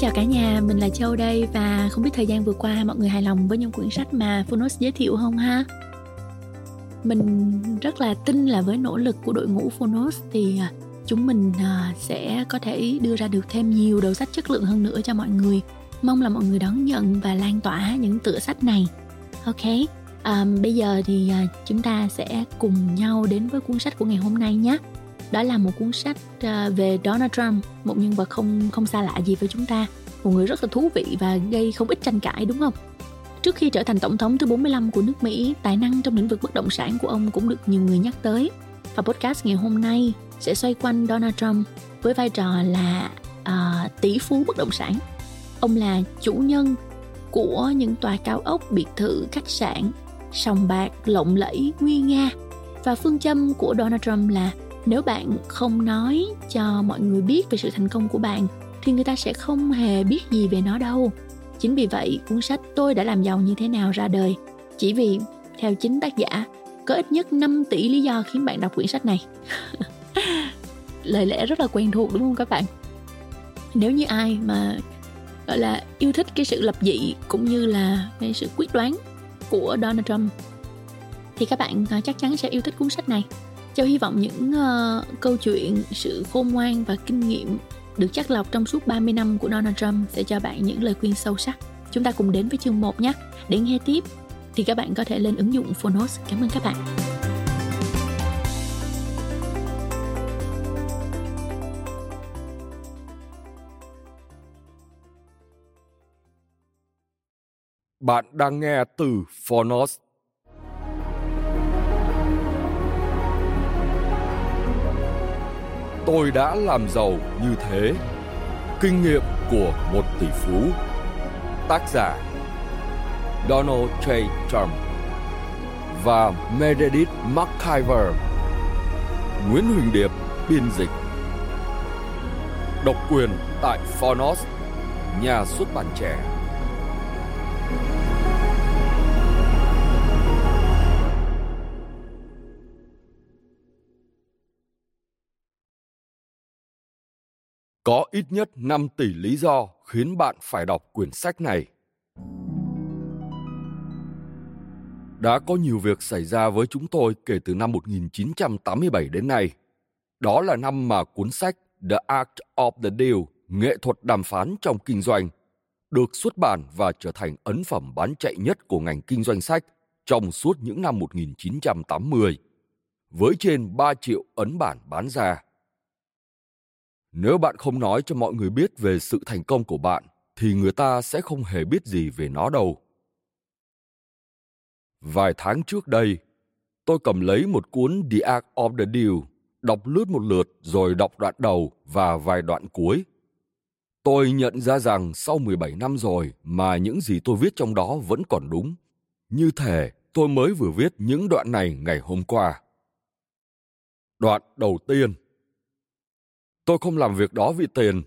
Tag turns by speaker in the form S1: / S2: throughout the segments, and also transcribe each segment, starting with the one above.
S1: chào cả nhà, mình là Châu đây và không biết thời gian vừa qua mọi người hài lòng với những quyển sách mà Phonos giới thiệu không ha? Mình rất là tin là với nỗ lực của đội ngũ Phonos thì à, chúng mình à, sẽ có thể đưa ra được thêm nhiều đầu sách chất lượng hơn nữa cho mọi người. Mong là mọi người đón nhận và lan tỏa những tựa sách này. Ok, à, bây giờ thì à, chúng ta sẽ cùng nhau đến với cuốn sách của ngày hôm nay nhé đó là một cuốn sách ờ, về Donald Trump một nhân vật không không xa lạ gì với chúng ta một người rất là thú vị và gây không ít tranh cãi đúng không Trước khi trở thành tổng thống thứ 45 của nước Mỹ, tài năng trong lĩnh vực bất động sản của ông cũng được nhiều người nhắc tới. Và podcast ngày hôm nay sẽ xoay quanh Donald Trump với vai trò là uh, tỷ phú bất động sản. Ông là chủ nhân của những tòa cao ốc, biệt thự, khách sạn, sòng bạc, lộng lẫy, nguy nga. Và phương châm của Donald Trump là nếu bạn không nói cho mọi người biết về sự thành công của bạn, thì người ta sẽ không hề biết gì về nó đâu. Chính vì vậy, cuốn sách tôi đã làm giàu như thế nào ra đời, chỉ vì theo chính tác giả, có ít nhất 5 tỷ lý do khiến bạn đọc quyển sách này. Lời lẽ rất là quen thuộc, đúng không các bạn? Nếu như ai mà, gọi là, yêu thích cái sự lập dị cũng như là cái sự quyết đoán của Donald Trump, thì các bạn à, chắc chắn sẽ yêu thích cuốn sách này. Châu hy vọng những uh, câu chuyện, sự khôn ngoan và kinh nghiệm được chắc lọc trong suốt 30 năm của Donald Trump sẽ cho bạn những lời khuyên sâu sắc. Chúng ta cùng đến với chương 1 nhé. Để nghe tiếp thì các bạn có thể lên ứng dụng Phonos. Cảm ơn các bạn.
S2: Bạn đang nghe từ Phonos. Tôi đã làm giàu như thế. Kinh nghiệm của một tỷ phú. Tác giả, Donald J. Trump và Meredith McIver Nguyễn Huỳnh Điệp, biên dịch. Độc quyền tại Phonos, nhà xuất bản trẻ. Có ít nhất 5 tỷ lý do khiến bạn phải đọc quyển sách này. Đã có nhiều việc xảy ra với chúng tôi kể từ năm 1987 đến nay. Đó là năm mà cuốn sách The Art of the Deal, nghệ thuật đàm phán trong kinh doanh, được xuất bản và trở thành ấn phẩm bán chạy nhất của ngành kinh doanh sách trong suốt những năm 1980, với trên 3 triệu ấn bản bán ra. Nếu bạn không nói cho mọi người biết về sự thành công của bạn thì người ta sẽ không hề biết gì về nó đâu. Vài tháng trước đây, tôi cầm lấy một cuốn The Art of the Deal, đọc lướt một lượt rồi đọc đoạn đầu và vài đoạn cuối. Tôi nhận ra rằng sau 17 năm rồi mà những gì tôi viết trong đó vẫn còn đúng. Như thể tôi mới vừa viết những đoạn này ngày hôm qua. Đoạn đầu tiên – Tôi không làm việc đó vì tiền.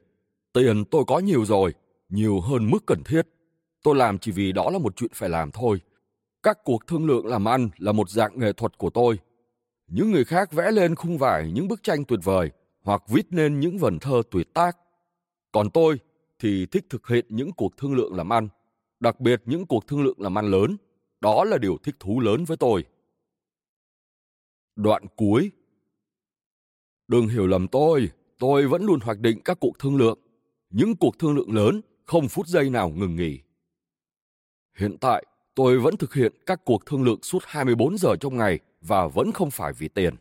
S2: Tiền tôi có nhiều rồi, nhiều hơn mức cần thiết. Tôi làm chỉ vì đó là một chuyện phải làm thôi. Các cuộc thương lượng làm ăn là một dạng nghệ thuật của tôi. Những người khác vẽ lên khung vải những bức tranh tuyệt vời hoặc viết nên những vần thơ tuyệt tác. Còn tôi thì thích thực hiện những cuộc thương lượng làm ăn, đặc biệt những cuộc thương lượng làm ăn lớn. Đó là điều thích thú lớn với tôi. Đoạn cuối Đừng hiểu lầm tôi, tôi vẫn luôn hoạch định các cuộc thương lượng, những cuộc thương lượng lớn không phút giây nào ngừng nghỉ. Hiện tại, tôi vẫn thực hiện các cuộc thương lượng suốt 24 giờ trong ngày và vẫn không phải vì tiền.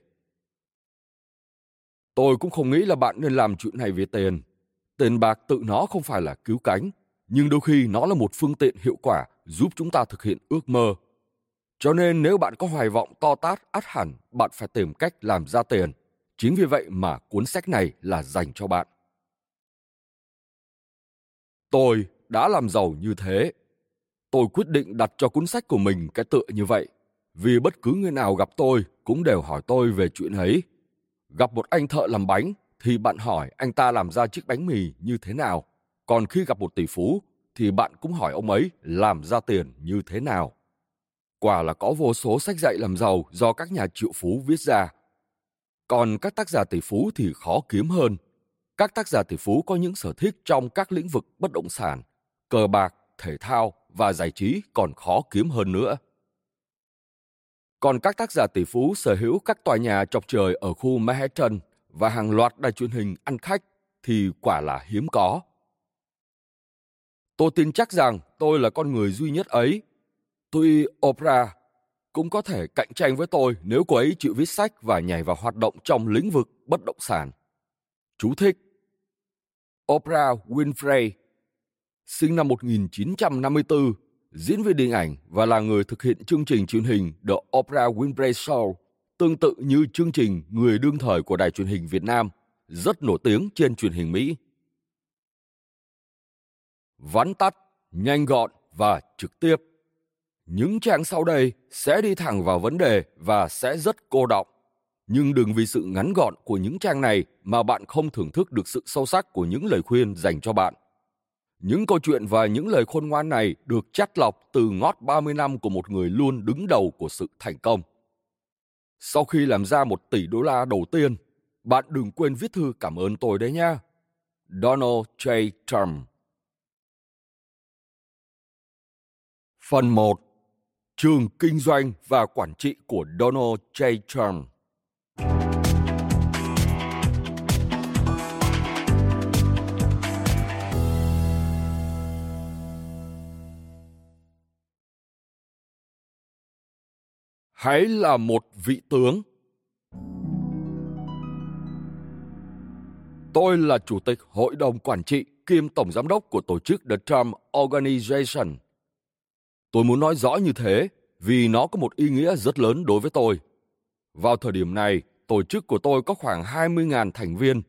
S2: Tôi cũng không nghĩ là bạn nên làm chuyện này vì tiền. Tiền bạc tự nó không phải là cứu cánh, nhưng đôi khi nó là một phương tiện hiệu quả giúp chúng ta thực hiện ước mơ. Cho nên nếu bạn có hoài vọng to tát át hẳn, bạn phải tìm cách làm ra tiền Chính vì vậy mà cuốn sách này là dành cho bạn. Tôi đã làm giàu như thế. Tôi quyết định đặt cho cuốn sách của mình cái tựa như vậy, vì bất cứ người nào gặp tôi cũng đều hỏi tôi về chuyện ấy. Gặp một anh thợ làm bánh thì bạn hỏi anh ta làm ra chiếc bánh mì như thế nào, còn khi gặp một tỷ phú thì bạn cũng hỏi ông ấy làm ra tiền như thế nào. Quả là có vô số sách dạy làm giàu do các nhà triệu phú viết ra còn các tác giả tỷ phú thì khó kiếm hơn. các tác giả tỷ phú có những sở thích trong các lĩnh vực bất động sản, cờ bạc, thể thao và giải trí còn khó kiếm hơn nữa. Còn các tác giả tỷ phú sở hữu các tòa nhà chọc trời ở khu Manhattan và hàng loạt đài truyền hình ăn khách thì quả là hiếm có. Tôi tin chắc rằng tôi là con người duy nhất ấy. Tuy Oprah cũng có thể cạnh tranh với tôi nếu cô ấy chịu viết sách và nhảy vào hoạt động trong lĩnh vực bất động sản. Chú thích Oprah Winfrey sinh năm 1954, diễn viên điện ảnh và là người thực hiện chương trình truyền hình The Oprah Winfrey Show, tương tự như chương trình Người đương thời của đài truyền hình Việt Nam, rất nổi tiếng trên truyền hình Mỹ. Vắn tắt, nhanh gọn và trực tiếp. Những trang sau đây sẽ đi thẳng vào vấn đề và sẽ rất cô động Nhưng đừng vì sự ngắn gọn của những trang này mà bạn không thưởng thức được sự sâu sắc của những lời khuyên dành cho bạn. Những câu chuyện và những lời khôn ngoan này được chắt lọc từ ngót 30 năm của một người luôn đứng đầu của sự thành công. Sau khi làm ra một tỷ đô la đầu tiên, bạn đừng quên viết thư cảm ơn tôi đấy nha. Donald J. Trump Phần 1 Trường Kinh doanh và Quản trị của Donald J. Trump. Hãy là một vị tướng. Tôi là chủ tịch hội đồng quản trị kiêm tổng giám đốc của tổ chức the trump organization tôi muốn nói rõ như thế vì nó có một ý nghĩa rất lớn đối với tôi vào thời điểm này tổ chức của tôi có khoảng 20.000 thành viên.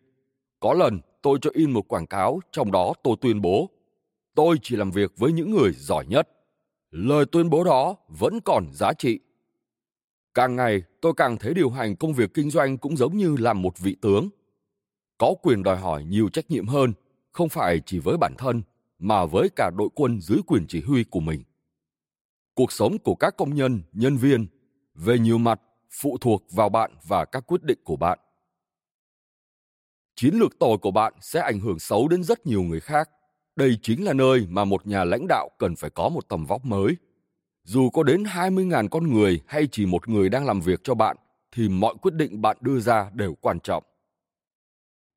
S2: Có lần tôi cho in một quảng cáo trong đó tôi tuyên bố tôi chỉ làm việc với những người giỏi nhất. Lời tuyên bố đó vẫn còn giá trị Càng ngày, tôi càng thấy điều hành công việc kinh doanh cũng giống như làm một vị tướng. Có quyền đòi hỏi nhiều trách nhiệm hơn, không phải chỉ với bản thân, mà với cả đội quân dưới quyền chỉ huy của mình. Cuộc sống của các công nhân, nhân viên, về nhiều mặt phụ thuộc vào bạn và các quyết định của bạn. Chiến lược tồi của bạn sẽ ảnh hưởng xấu đến rất nhiều người khác. Đây chính là nơi mà một nhà lãnh đạo cần phải có một tầm vóc mới dù có đến 20.000 con người hay chỉ một người đang làm việc cho bạn, thì mọi quyết định bạn đưa ra đều quan trọng.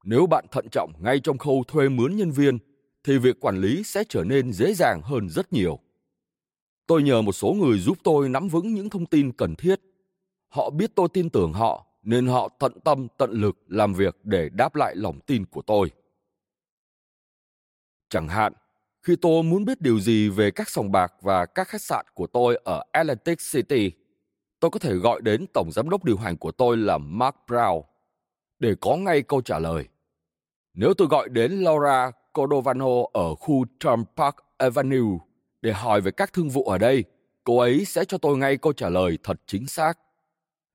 S2: Nếu bạn thận trọng ngay trong khâu thuê mướn nhân viên, thì việc quản lý sẽ trở nên dễ dàng hơn rất nhiều. Tôi nhờ một số người giúp tôi nắm vững những thông tin cần thiết. Họ biết tôi tin tưởng họ, nên họ tận tâm tận lực làm việc để đáp lại lòng tin của tôi. Chẳng hạn, khi tôi muốn biết điều gì về các sòng bạc và các khách sạn của tôi ở Atlantic City, tôi có thể gọi đến tổng giám đốc điều hành của tôi là Mark Brown để có ngay câu trả lời. Nếu tôi gọi đến Laura Cordovano ở khu Trump Park Avenue để hỏi về các thương vụ ở đây, cô ấy sẽ cho tôi ngay câu trả lời thật chính xác.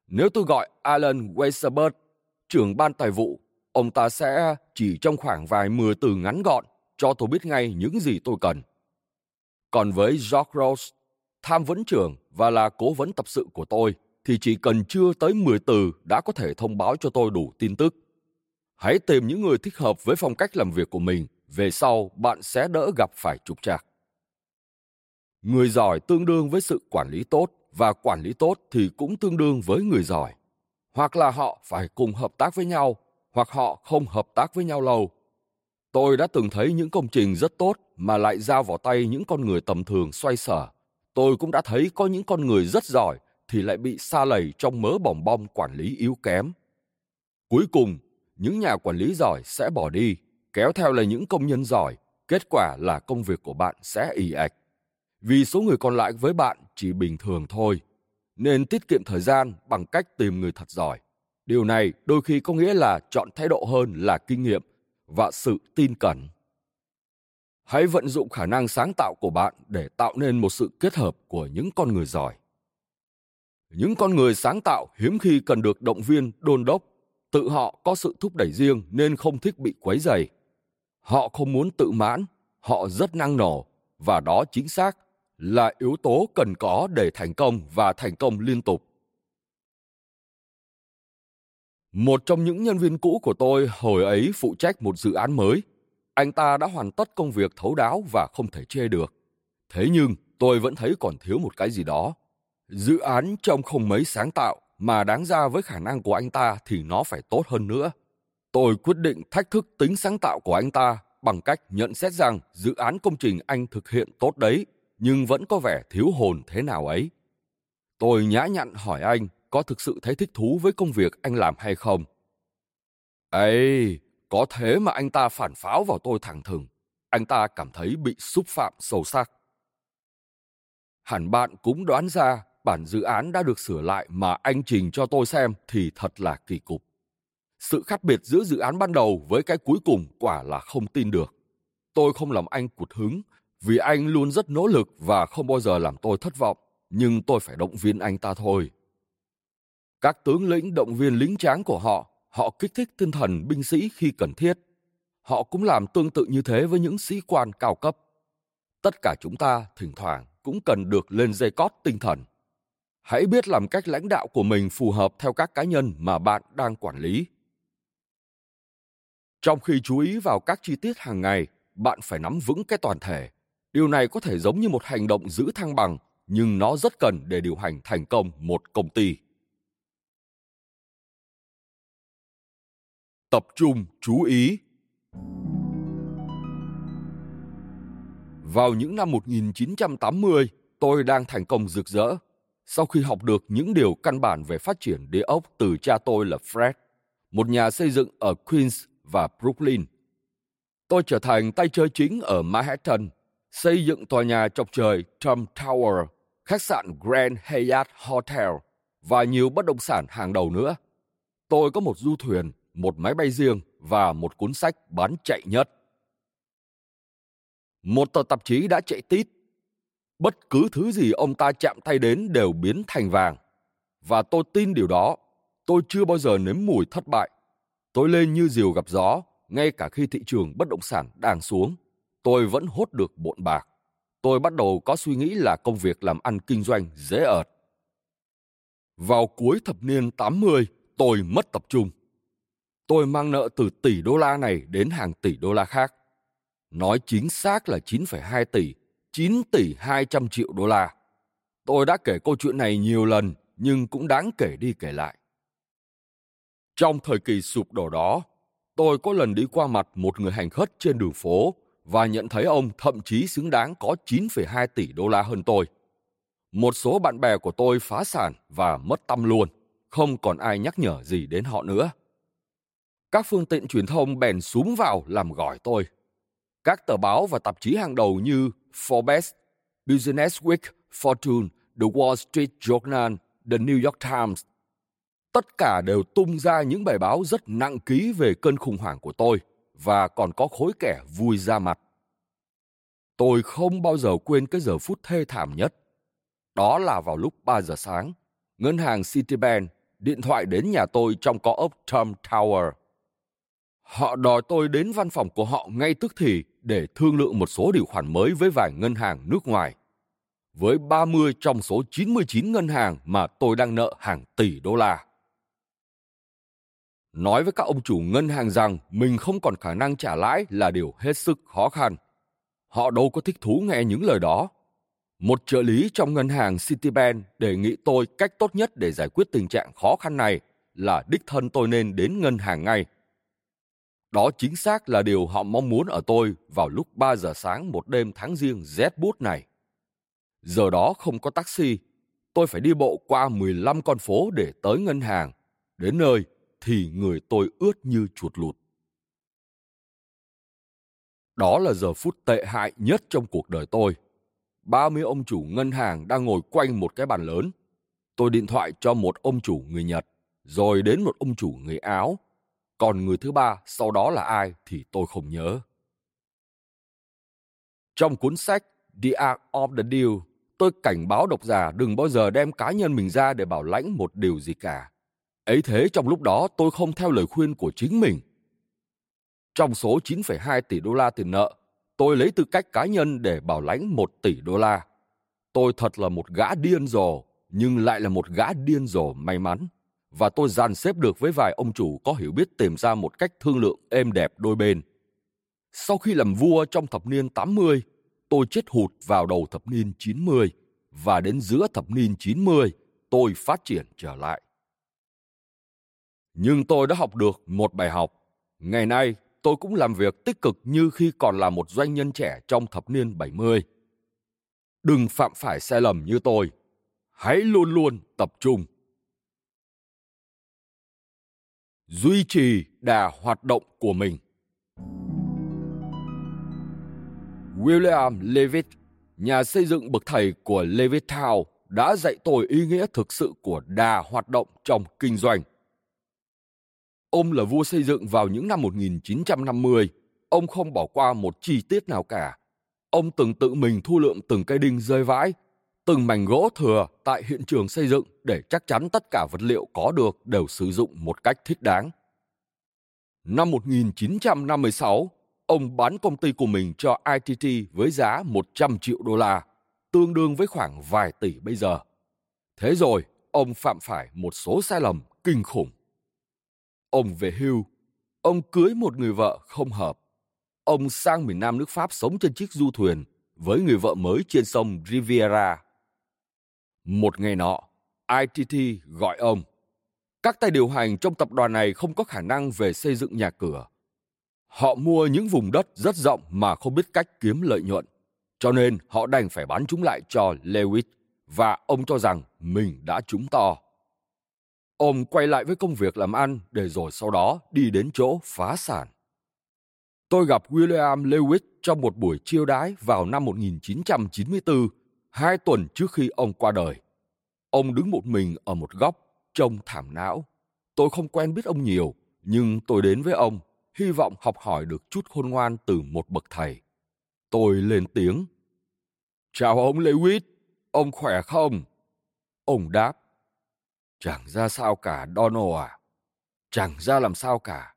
S2: Nếu tôi gọi Alan Weisberg, trưởng ban tài vụ, ông ta sẽ chỉ trong khoảng vài mười từ ngắn gọn cho tôi biết ngay những gì tôi cần. Còn với George Rose, tham vấn trưởng và là cố vấn tập sự của tôi, thì chỉ cần chưa tới 10 từ đã có thể thông báo cho tôi đủ tin tức. Hãy tìm những người thích hợp với phong cách làm việc của mình, về sau bạn sẽ đỡ gặp phải trục trặc. Người giỏi tương đương với sự quản lý tốt và quản lý tốt thì cũng tương đương với người giỏi. Hoặc là họ phải cùng hợp tác với nhau, hoặc họ không hợp tác với nhau lâu Tôi đã từng thấy những công trình rất tốt mà lại giao vào tay những con người tầm thường xoay sở. Tôi cũng đã thấy có những con người rất giỏi thì lại bị xa lầy trong mớ bỏng bong quản lý yếu kém. Cuối cùng, những nhà quản lý giỏi sẽ bỏ đi, kéo theo là những công nhân giỏi, kết quả là công việc của bạn sẽ ì ạch. Vì số người còn lại với bạn chỉ bình thường thôi, nên tiết kiệm thời gian bằng cách tìm người thật giỏi. Điều này đôi khi có nghĩa là chọn thái độ hơn là kinh nghiệm và sự tin cẩn. Hãy vận dụng khả năng sáng tạo của bạn để tạo nên một sự kết hợp của những con người giỏi. Những con người sáng tạo hiếm khi cần được động viên đôn đốc, tự họ có sự thúc đẩy riêng nên không thích bị quấy dày Họ không muốn tự mãn, họ rất năng nổ và đó chính xác là yếu tố cần có để thành công và thành công liên tục. Một trong những nhân viên cũ của tôi hồi ấy phụ trách một dự án mới. Anh ta đã hoàn tất công việc thấu đáo và không thể chê được. Thế nhưng tôi vẫn thấy còn thiếu một cái gì đó. Dự án trông không mấy sáng tạo mà đáng ra với khả năng của anh ta thì nó phải tốt hơn nữa. Tôi quyết định thách thức tính sáng tạo của anh ta bằng cách nhận xét rằng dự án công trình anh thực hiện tốt đấy, nhưng vẫn có vẻ thiếu hồn thế nào ấy. Tôi nhã nhặn hỏi anh có thực sự thấy thích thú với công việc anh làm hay không. Ấy, có thế mà anh ta phản pháo vào tôi thẳng thừng. Anh ta cảm thấy bị xúc phạm sâu sắc. Hẳn bạn cũng đoán ra bản dự án đã được sửa lại mà anh trình cho tôi xem thì thật là kỳ cục. Sự khác biệt giữa dự án ban đầu với cái cuối cùng quả là không tin được. Tôi không làm anh cụt hứng vì anh luôn rất nỗ lực và không bao giờ làm tôi thất vọng, nhưng tôi phải động viên anh ta thôi. Các tướng lĩnh động viên lính tráng của họ, họ kích thích tinh thần binh sĩ khi cần thiết. Họ cũng làm tương tự như thế với những sĩ quan cao cấp. Tất cả chúng ta thỉnh thoảng cũng cần được lên dây cót tinh thần. Hãy biết làm cách lãnh đạo của mình phù hợp theo các cá nhân mà bạn đang quản lý. Trong khi chú ý vào các chi tiết hàng ngày, bạn phải nắm vững cái toàn thể. Điều này có thể giống như một hành động giữ thăng bằng, nhưng nó rất cần để điều hành thành công một công ty. Tập trung chú ý. Vào những năm 1980, tôi đang thành công rực rỡ sau khi học được những điều căn bản về phát triển địa ốc từ cha tôi là Fred, một nhà xây dựng ở Queens và Brooklyn. Tôi trở thành tay chơi chính ở Manhattan, xây dựng tòa nhà chọc trời Trump Tower, khách sạn Grand Hyatt Hotel và nhiều bất động sản hàng đầu nữa. Tôi có một du thuyền, một máy bay riêng và một cuốn sách bán chạy nhất. Một tờ tạp chí đã chạy tít. Bất cứ thứ gì ông ta chạm tay đến đều biến thành vàng. Và tôi tin điều đó. Tôi chưa bao giờ nếm mùi thất bại. Tôi lên như diều gặp gió, ngay cả khi thị trường bất động sản đang xuống. Tôi vẫn hốt được bộn bạc. Tôi bắt đầu có suy nghĩ là công việc làm ăn kinh doanh dễ ợt. Vào cuối thập niên 80, tôi mất tập trung. Tôi mang nợ từ tỷ đô la này đến hàng tỷ đô la khác. Nói chính xác là 9,2 tỷ, 9 tỷ 200 triệu đô la. Tôi đã kể câu chuyện này nhiều lần, nhưng cũng đáng kể đi kể lại. Trong thời kỳ sụp đổ đó, tôi có lần đi qua mặt một người hành khất trên đường phố và nhận thấy ông thậm chí xứng đáng có 9,2 tỷ đô la hơn tôi. Một số bạn bè của tôi phá sản và mất tâm luôn, không còn ai nhắc nhở gì đến họ nữa. Các phương tiện truyền thông bèn súm vào làm gỏi tôi. Các tờ báo và tạp chí hàng đầu như Forbes, Business Week, Fortune, The Wall Street Journal, The New York Times tất cả đều tung ra những bài báo rất nặng ký về cơn khủng hoảng của tôi và còn có khối kẻ vui ra mặt. Tôi không bao giờ quên cái giờ phút thê thảm nhất. Đó là vào lúc 3 giờ sáng, ngân hàng Citibank điện thoại đến nhà tôi trong có ốc Trump Tower. Họ đòi tôi đến văn phòng của họ ngay tức thì để thương lượng một số điều khoản mới với vài ngân hàng nước ngoài. Với 30 trong số 99 ngân hàng mà tôi đang nợ hàng tỷ đô la nói với các ông chủ ngân hàng rằng mình không còn khả năng trả lãi là điều hết sức khó khăn. Họ đâu có thích thú nghe những lời đó. Một trợ lý trong ngân hàng Citibank đề nghị tôi cách tốt nhất để giải quyết tình trạng khó khăn này là đích thân tôi nên đến ngân hàng ngay. Đó chính xác là điều họ mong muốn ở tôi vào lúc 3 giờ sáng một đêm tháng riêng rét bút này. Giờ đó không có taxi, tôi phải đi bộ qua 15 con phố để tới ngân hàng. Đến nơi, thì người tôi ướt như chuột lụt. Đó là giờ phút tệ hại nhất trong cuộc đời tôi. 30 ông chủ ngân hàng đang ngồi quanh một cái bàn lớn. Tôi điện thoại cho một ông chủ người Nhật, rồi đến một ông chủ người Áo. Còn người thứ ba sau đó là ai thì tôi không nhớ. Trong cuốn sách The Art of the Deal, tôi cảnh báo độc giả đừng bao giờ đem cá nhân mình ra để bảo lãnh một điều gì cả Ấy thế trong lúc đó tôi không theo lời khuyên của chính mình. Trong số 9,2 tỷ đô la tiền nợ, tôi lấy tư cách cá nhân để bảo lãnh 1 tỷ đô la. Tôi thật là một gã điên rồ, nhưng lại là một gã điên rồ may mắn. và tôi dàn xếp được với vài ông chủ có hiểu biết tìm ra một cách thương lượng êm đẹp đôi bên. Sau khi làm vua trong thập niên 80, tôi chết hụt vào đầu thập niên 90 và đến giữa thập niên 90 tôi phát triển trở lại. Nhưng tôi đã học được một bài học. Ngày nay, tôi cũng làm việc tích cực như khi còn là một doanh nhân trẻ trong thập niên 70. Đừng phạm phải sai lầm như tôi. Hãy luôn luôn tập trung. Duy trì đà hoạt động của mình. William Levitt, nhà xây dựng bậc thầy của Levittown, đã dạy tôi ý nghĩa thực sự của đà hoạt động trong kinh doanh. Ông là vua xây dựng vào những năm 1950. Ông không bỏ qua một chi tiết nào cả. Ông từng tự mình thu lượm từng cây đinh rơi vãi, từng mảnh gỗ thừa tại hiện trường xây dựng để chắc chắn tất cả vật liệu có được đều sử dụng một cách thích đáng. Năm 1956, ông bán công ty của mình cho ITT với giá 100 triệu đô la, tương đương với khoảng vài tỷ bây giờ. Thế rồi, ông phạm phải một số sai lầm kinh khủng. Ông về hưu, ông cưới một người vợ không hợp. Ông sang miền Nam nước Pháp sống trên chiếc du thuyền với người vợ mới trên sông Riviera. Một ngày nọ, ITT gọi ông. Các tay điều hành trong tập đoàn này không có khả năng về xây dựng nhà cửa. Họ mua những vùng đất rất rộng mà không biết cách kiếm lợi nhuận. Cho nên họ đành phải bán chúng lại cho Lewis và ông cho rằng mình đã trúng to. Ông quay lại với công việc làm ăn để rồi sau đó đi đến chỗ phá sản. Tôi gặp William Lewis trong một buổi chiêu đái vào năm 1994, hai tuần trước khi ông qua đời. Ông đứng một mình ở một góc, trông thảm não. Tôi không quen biết ông nhiều, nhưng tôi đến với ông, hy vọng học hỏi được chút khôn ngoan từ một bậc thầy. Tôi lên tiếng. Chào ông Lewis, ông khỏe không? Ông đáp. Chẳng ra sao cả, Donald à. Chẳng ra làm sao cả.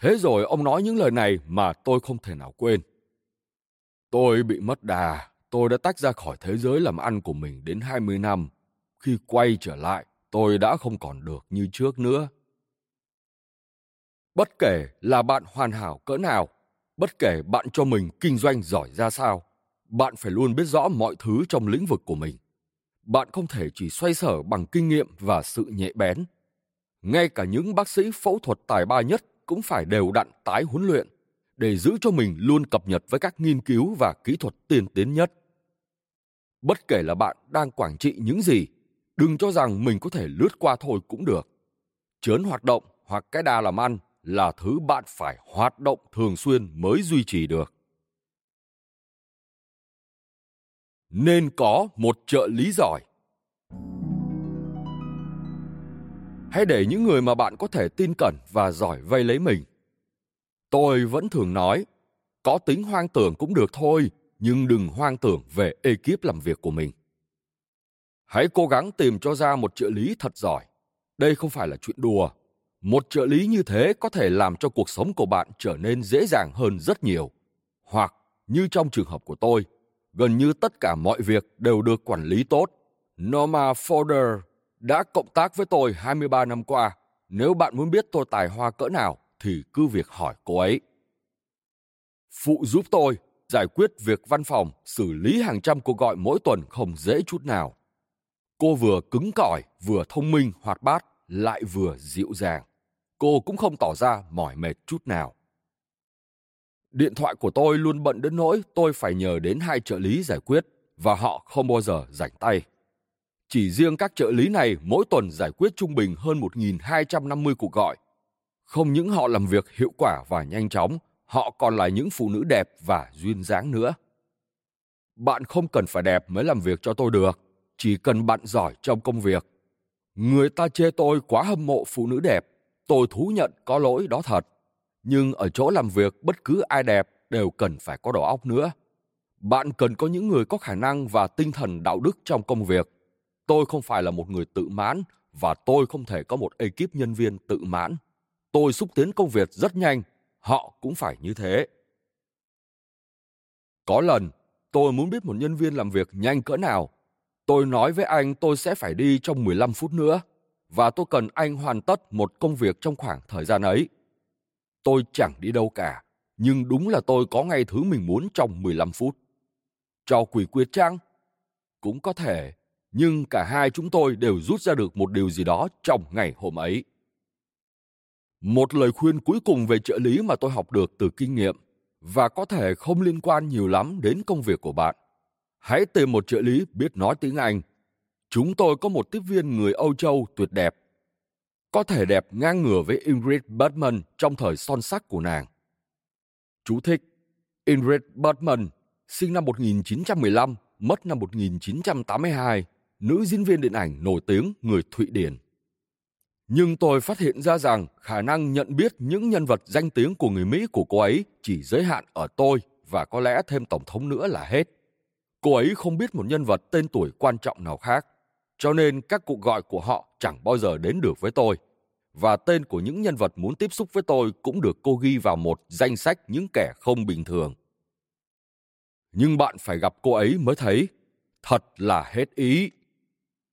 S2: Thế rồi ông nói những lời này mà tôi không thể nào quên. Tôi bị mất đà, tôi đã tách ra khỏi thế giới làm ăn của mình đến 20 năm. Khi quay trở lại, tôi đã không còn được như trước nữa. Bất kể là bạn hoàn hảo cỡ nào, bất kể bạn cho mình kinh doanh giỏi ra sao, bạn phải luôn biết rõ mọi thứ trong lĩnh vực của mình bạn không thể chỉ xoay sở bằng kinh nghiệm và sự nhạy bén. Ngay cả những bác sĩ phẫu thuật tài ba nhất cũng phải đều đặn tái huấn luyện để giữ cho mình luôn cập nhật với các nghiên cứu và kỹ thuật tiên tiến nhất. Bất kể là bạn đang quản trị những gì, đừng cho rằng mình có thể lướt qua thôi cũng được. Chớn hoạt động hoặc cái đà làm ăn là thứ bạn phải hoạt động thường xuyên mới duy trì được. Nên có một trợ lý giỏi. Hãy để những người mà bạn có thể tin cẩn và giỏi vây lấy mình. Tôi vẫn thường nói, có tính hoang tưởng cũng được thôi, nhưng đừng hoang tưởng về ekip làm việc của mình. Hãy cố gắng tìm cho ra một trợ lý thật giỏi. Đây không phải là chuyện đùa. Một trợ lý như thế có thể làm cho cuộc sống của bạn trở nên dễ dàng hơn rất nhiều, hoặc như trong trường hợp của tôi gần như tất cả mọi việc đều được quản lý tốt. Norma Folder đã cộng tác với tôi 23 năm qua. Nếu bạn muốn biết tôi tài hoa cỡ nào thì cứ việc hỏi cô ấy. Phụ giúp tôi giải quyết việc văn phòng, xử lý hàng trăm cuộc gọi mỗi tuần không dễ chút nào. Cô vừa cứng cỏi, vừa thông minh, hoạt bát, lại vừa dịu dàng. Cô cũng không tỏ ra mỏi mệt chút nào. Điện thoại của tôi luôn bận đến nỗi tôi phải nhờ đến hai trợ lý giải quyết và họ không bao giờ rảnh tay. Chỉ riêng các trợ lý này mỗi tuần giải quyết trung bình hơn 1.250 cuộc gọi. Không những họ làm việc hiệu quả và nhanh chóng, họ còn là những phụ nữ đẹp và duyên dáng nữa. Bạn không cần phải đẹp mới làm việc cho tôi được, chỉ cần bạn giỏi trong công việc. Người ta chê tôi quá hâm mộ phụ nữ đẹp, tôi thú nhận có lỗi đó thật nhưng ở chỗ làm việc, bất cứ ai đẹp đều cần phải có đầu óc nữa. Bạn cần có những người có khả năng và tinh thần đạo đức trong công việc. Tôi không phải là một người tự mãn và tôi không thể có một ekip nhân viên tự mãn. Tôi xúc tiến công việc rất nhanh, họ cũng phải như thế. Có lần, tôi muốn biết một nhân viên làm việc nhanh cỡ nào. Tôi nói với anh tôi sẽ phải đi trong 15 phút nữa và tôi cần anh hoàn tất một công việc trong khoảng thời gian ấy. Tôi chẳng đi đâu cả, nhưng đúng là tôi có ngay thứ mình muốn trong 15 phút. Cho quỷ quyệt chăng? Cũng có thể, nhưng cả hai chúng tôi đều rút ra được một điều gì đó trong ngày hôm ấy. Một lời khuyên cuối cùng về trợ lý mà tôi học được từ kinh nghiệm và có thể không liên quan nhiều lắm đến công việc của bạn. Hãy tìm một trợ lý biết nói tiếng Anh. Chúng tôi có một tiếp viên người Âu Châu tuyệt đẹp. Có thể đẹp ngang ngửa với Ingrid Bergman trong thời son sắc của nàng. Chú thích Ingrid Bergman, sinh năm 1915, mất năm 1982, nữ diễn viên điện ảnh nổi tiếng người Thụy Điển. Nhưng tôi phát hiện ra rằng khả năng nhận biết những nhân vật danh tiếng của người Mỹ của cô ấy chỉ giới hạn ở tôi và có lẽ thêm Tổng thống nữa là hết. Cô ấy không biết một nhân vật tên tuổi quan trọng nào khác, cho nên các cuộc gọi của họ chẳng bao giờ đến được với tôi. Và tên của những nhân vật muốn tiếp xúc với tôi cũng được cô ghi vào một danh sách những kẻ không bình thường. Nhưng bạn phải gặp cô ấy mới thấy, thật là hết ý.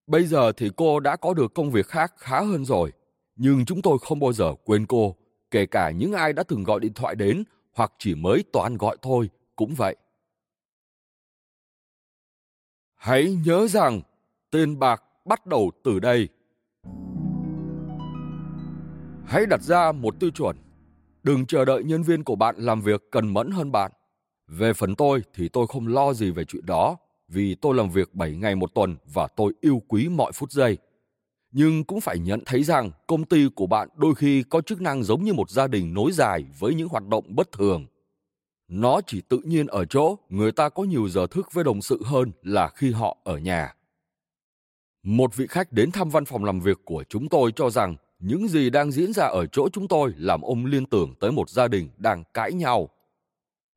S2: Bây giờ thì cô đã có được công việc khác khá hơn rồi, nhưng chúng tôi không bao giờ quên cô, kể cả những ai đã từng gọi điện thoại đến hoặc chỉ mới toàn gọi thôi cũng vậy. Hãy nhớ rằng tiền bạc bắt đầu từ đây. Hãy đặt ra một tiêu chuẩn. Đừng chờ đợi nhân viên của bạn làm việc cần mẫn hơn bạn. Về phần tôi thì tôi không lo gì về chuyện đó, vì tôi làm việc 7 ngày một tuần và tôi yêu quý mọi phút giây. Nhưng cũng phải nhận thấy rằng công ty của bạn đôi khi có chức năng giống như một gia đình nối dài với những hoạt động bất thường. Nó chỉ tự nhiên ở chỗ người ta có nhiều giờ thức với đồng sự hơn là khi họ ở nhà. Một vị khách đến thăm văn phòng làm việc của chúng tôi cho rằng những gì đang diễn ra ở chỗ chúng tôi làm ông liên tưởng tới một gia đình đang cãi nhau.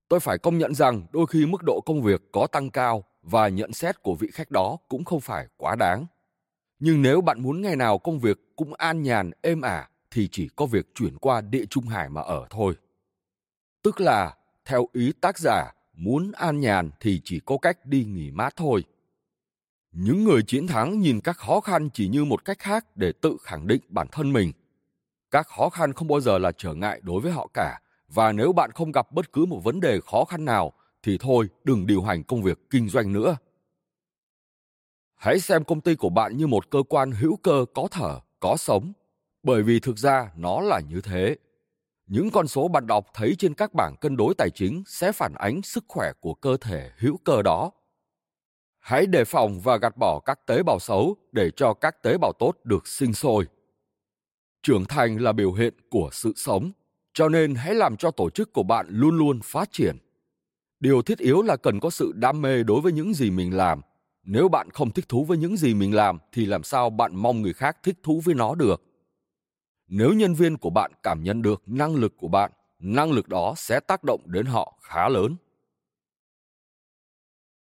S2: Tôi phải công nhận rằng đôi khi mức độ công việc có tăng cao và nhận xét của vị khách đó cũng không phải quá đáng. Nhưng nếu bạn muốn ngày nào công việc cũng an nhàn, êm ả thì chỉ có việc chuyển qua địa trung hải mà ở thôi. Tức là, theo ý tác giả, muốn an nhàn thì chỉ có cách đi nghỉ mát thôi. Những người chiến thắng nhìn các khó khăn chỉ như một cách khác để tự khẳng định bản thân mình. Các khó khăn không bao giờ là trở ngại đối với họ cả, và nếu bạn không gặp bất cứ một vấn đề khó khăn nào thì thôi đừng điều hành công việc kinh doanh nữa. Hãy xem công ty của bạn như một cơ quan hữu cơ có thở, có sống, bởi vì thực ra nó là như thế. Những con số bạn đọc thấy trên các bảng cân đối tài chính sẽ phản ánh sức khỏe của cơ thể hữu cơ đó. Hãy đề phòng và gạt bỏ các tế bào xấu để cho các tế bào tốt được sinh sôi. Trưởng thành là biểu hiện của sự sống, cho nên hãy làm cho tổ chức của bạn luôn luôn phát triển. Điều thiết yếu là cần có sự đam mê đối với những gì mình làm. Nếu bạn không thích thú với những gì mình làm thì làm sao bạn mong người khác thích thú với nó được? Nếu nhân viên của bạn cảm nhận được năng lực của bạn năng lực đó sẽ tác động đến họ khá lớn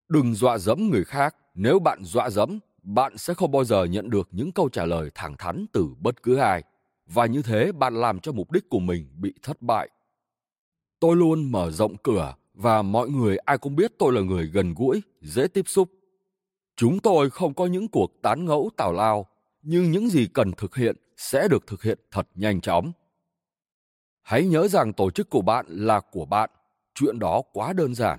S2: đừng dọa dẫm người khác nếu bạn dọa dẫm bạn sẽ không bao giờ nhận được những câu trả lời thẳng thắn từ bất cứ ai và như thế bạn làm cho mục đích của mình bị thất bại tôi luôn mở rộng cửa và mọi người ai cũng biết tôi là người gần gũi, dễ tiếp xúc. Chúng tôi không có những cuộc tán ngẫu tào lao, nhưng những gì cần thực hiện sẽ được thực hiện thật nhanh chóng. Hãy nhớ rằng tổ chức của bạn là của bạn, chuyện đó quá đơn giản.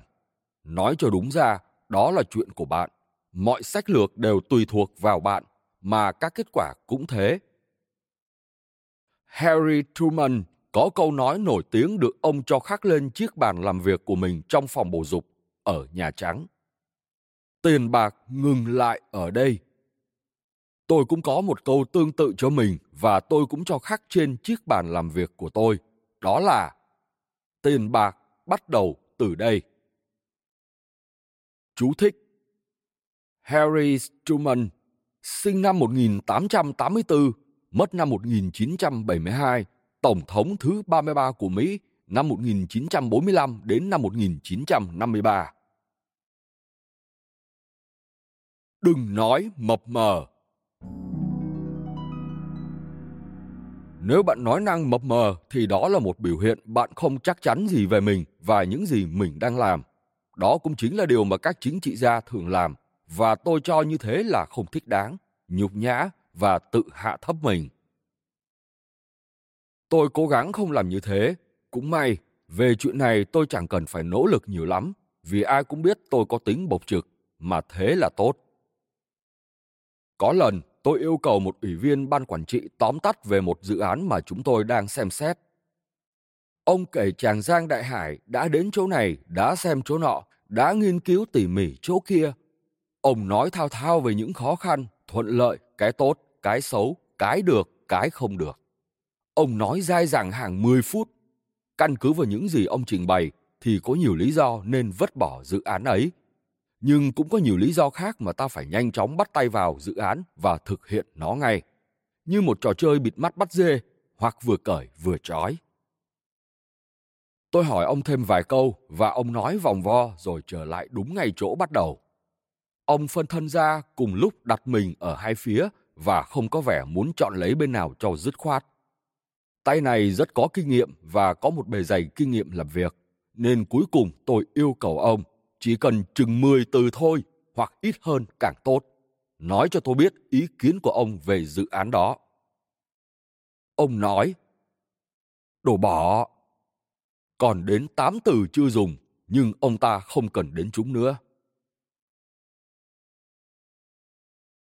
S2: Nói cho đúng ra, đó là chuyện của bạn. Mọi sách lược đều tùy thuộc vào bạn, mà các kết quả cũng thế. Harry Truman có câu nói nổi tiếng được ông cho khắc lên chiếc bàn làm việc của mình trong phòng bổ dục ở Nhà Trắng. Tiền bạc ngừng lại ở đây. Tôi cũng có một câu tương tự cho mình và tôi cũng cho khắc trên chiếc bàn làm việc của tôi. Đó là tiền bạc bắt đầu từ đây. Chú thích Harry Truman, sinh năm 1884, mất năm 1972, Tổng thống thứ 33 của Mỹ năm 1945 đến năm 1953. Đừng nói mập mờ. Nếu bạn nói năng mập mờ thì đó là một biểu hiện bạn không chắc chắn gì về mình và những gì mình đang làm. Đó cũng chính là điều mà các chính trị gia thường làm và tôi cho như thế là không thích đáng, nhục nhã và tự hạ thấp mình. Tôi cố gắng không làm như thế. Cũng may, về chuyện này tôi chẳng cần phải nỗ lực nhiều lắm, vì ai cũng biết tôi có tính bộc trực, mà thế là tốt. Có lần, tôi yêu cầu một ủy viên ban quản trị tóm tắt về một dự án mà chúng tôi đang xem xét. Ông kể chàng Giang Đại Hải đã đến chỗ này, đã xem chỗ nọ, đã nghiên cứu tỉ mỉ chỗ kia. Ông nói thao thao về những khó khăn, thuận lợi, cái tốt, cái xấu, cái được, cái không được. Ông nói dai dẳng hàng 10 phút. Căn cứ vào những gì ông trình bày thì có nhiều lý do nên vứt bỏ dự án ấy. Nhưng cũng có nhiều lý do khác mà ta phải nhanh chóng bắt tay vào dự án và thực hiện nó ngay. Như một trò chơi bịt mắt bắt dê hoặc vừa cởi vừa trói. Tôi hỏi ông thêm vài câu và ông nói vòng vo rồi trở lại đúng ngay chỗ bắt đầu. Ông phân thân ra cùng lúc đặt mình ở hai phía và không có vẻ muốn chọn lấy bên nào cho dứt khoát. Tay này rất có kinh nghiệm và có một bề dày kinh nghiệm làm việc, nên cuối cùng tôi yêu cầu ông chỉ cần chừng 10 từ thôi hoặc ít hơn càng tốt. Nói cho tôi biết ý kiến của ông về dự án đó. Ông nói, đổ bỏ. Còn đến tám từ chưa dùng, nhưng ông ta không cần đến chúng nữa.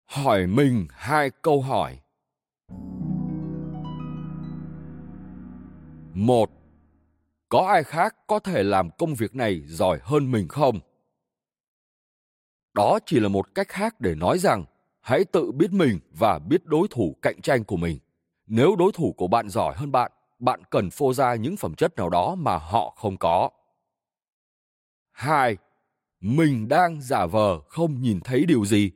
S2: Hỏi mình hai câu hỏi. Một, có ai khác có thể làm công việc này giỏi hơn mình không? Đó chỉ là một cách khác để nói rằng hãy tự biết mình và biết đối thủ cạnh tranh của mình. Nếu đối thủ của bạn giỏi hơn bạn, bạn cần phô ra những phẩm chất nào đó mà họ không có. Hai, mình đang giả vờ không nhìn thấy điều gì.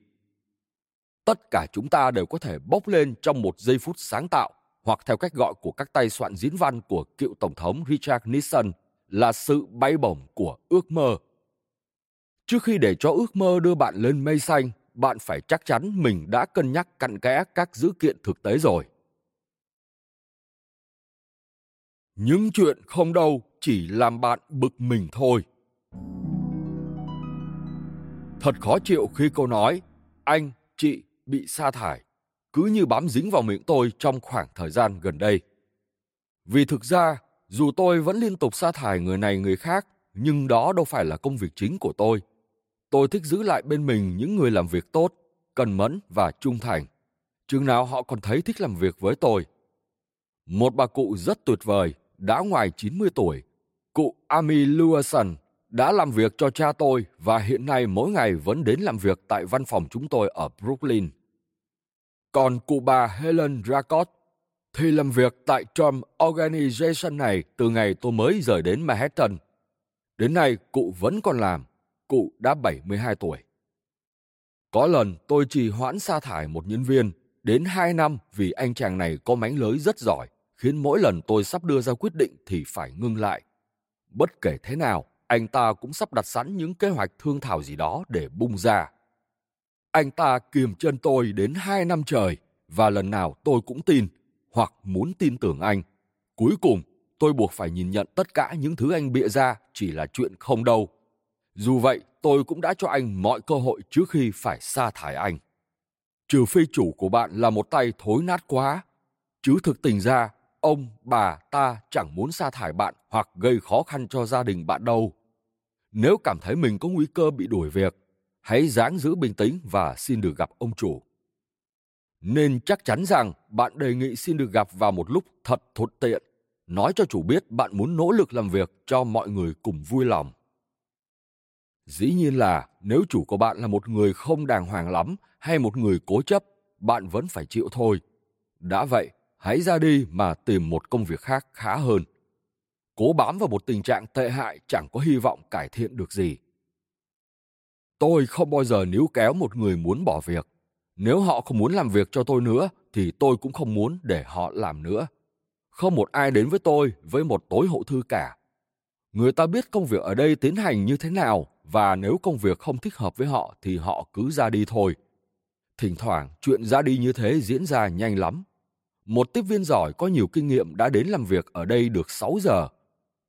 S2: Tất cả chúng ta đều có thể bốc lên trong một giây phút sáng tạo hoặc theo cách gọi của các tay soạn diễn văn của cựu Tổng thống Richard Nixon là sự bay bổng của ước mơ. Trước khi để cho ước mơ đưa bạn lên mây xanh, bạn phải chắc chắn mình đã cân nhắc cặn kẽ các dữ kiện thực tế rồi. Những chuyện không đâu chỉ làm bạn bực mình thôi. Thật khó chịu khi câu nói anh, chị bị sa thải cứ như bám dính vào miệng tôi trong khoảng thời gian gần đây. Vì thực ra, dù tôi vẫn liên tục sa thải người này người khác, nhưng đó đâu phải là công việc chính của tôi. Tôi thích giữ lại bên mình những người làm việc tốt, cần mẫn và trung thành. Chừng nào họ còn thấy thích làm việc với tôi. Một bà cụ rất tuyệt vời, đã ngoài 90 tuổi. Cụ Amy Lewison đã làm việc cho cha tôi và hiện nay mỗi ngày vẫn đến làm việc tại văn phòng chúng tôi ở Brooklyn. Còn cụ bà Helen Dracott thì làm việc tại Trump Organization này từ ngày tôi mới rời đến Manhattan. Đến nay cụ vẫn còn làm, cụ đã 72 tuổi. Có lần tôi chỉ hoãn sa thải một nhân viên đến 2 năm vì anh chàng này có mánh lới rất giỏi, khiến mỗi lần tôi sắp đưa ra quyết định thì phải ngưng lại. Bất kể thế nào, anh ta cũng sắp đặt sẵn những kế hoạch thương thảo gì đó để bung ra. Anh ta kiềm chân tôi đến hai năm trời và lần nào tôi cũng tin hoặc muốn tin tưởng anh. Cuối cùng, tôi buộc phải nhìn nhận tất cả những thứ anh bịa ra chỉ là chuyện không đâu. Dù vậy, tôi cũng đã cho anh mọi cơ hội trước khi phải sa thải anh. Trừ phi chủ của bạn là một tay thối nát quá. Chứ thực tình ra, ông, bà, ta chẳng muốn sa thải bạn hoặc gây khó khăn cho gia đình bạn đâu. Nếu cảm thấy mình có nguy cơ bị đuổi việc, hãy dáng giữ bình tĩnh và xin được gặp ông chủ. Nên chắc chắn rằng bạn đề nghị xin được gặp vào một lúc thật thuận tiện. Nói cho chủ biết bạn muốn nỗ lực làm việc cho mọi người cùng vui lòng. Dĩ nhiên là nếu chủ của bạn là một người không đàng hoàng lắm hay một người cố chấp, bạn vẫn phải chịu thôi. Đã vậy, hãy ra đi mà tìm một công việc khác khá hơn. Cố bám vào một tình trạng tệ hại chẳng có hy vọng cải thiện được gì. Tôi không bao giờ níu kéo một người muốn bỏ việc. Nếu họ không muốn làm việc cho tôi nữa, thì tôi cũng không muốn để họ làm nữa. Không một ai đến với tôi với một tối hậu thư cả. Người ta biết công việc ở đây tiến hành như thế nào và nếu công việc không thích hợp với họ thì họ cứ ra đi thôi. Thỉnh thoảng chuyện ra đi như thế diễn ra nhanh lắm. Một tiếp viên giỏi có nhiều kinh nghiệm đã đến làm việc ở đây được 6 giờ.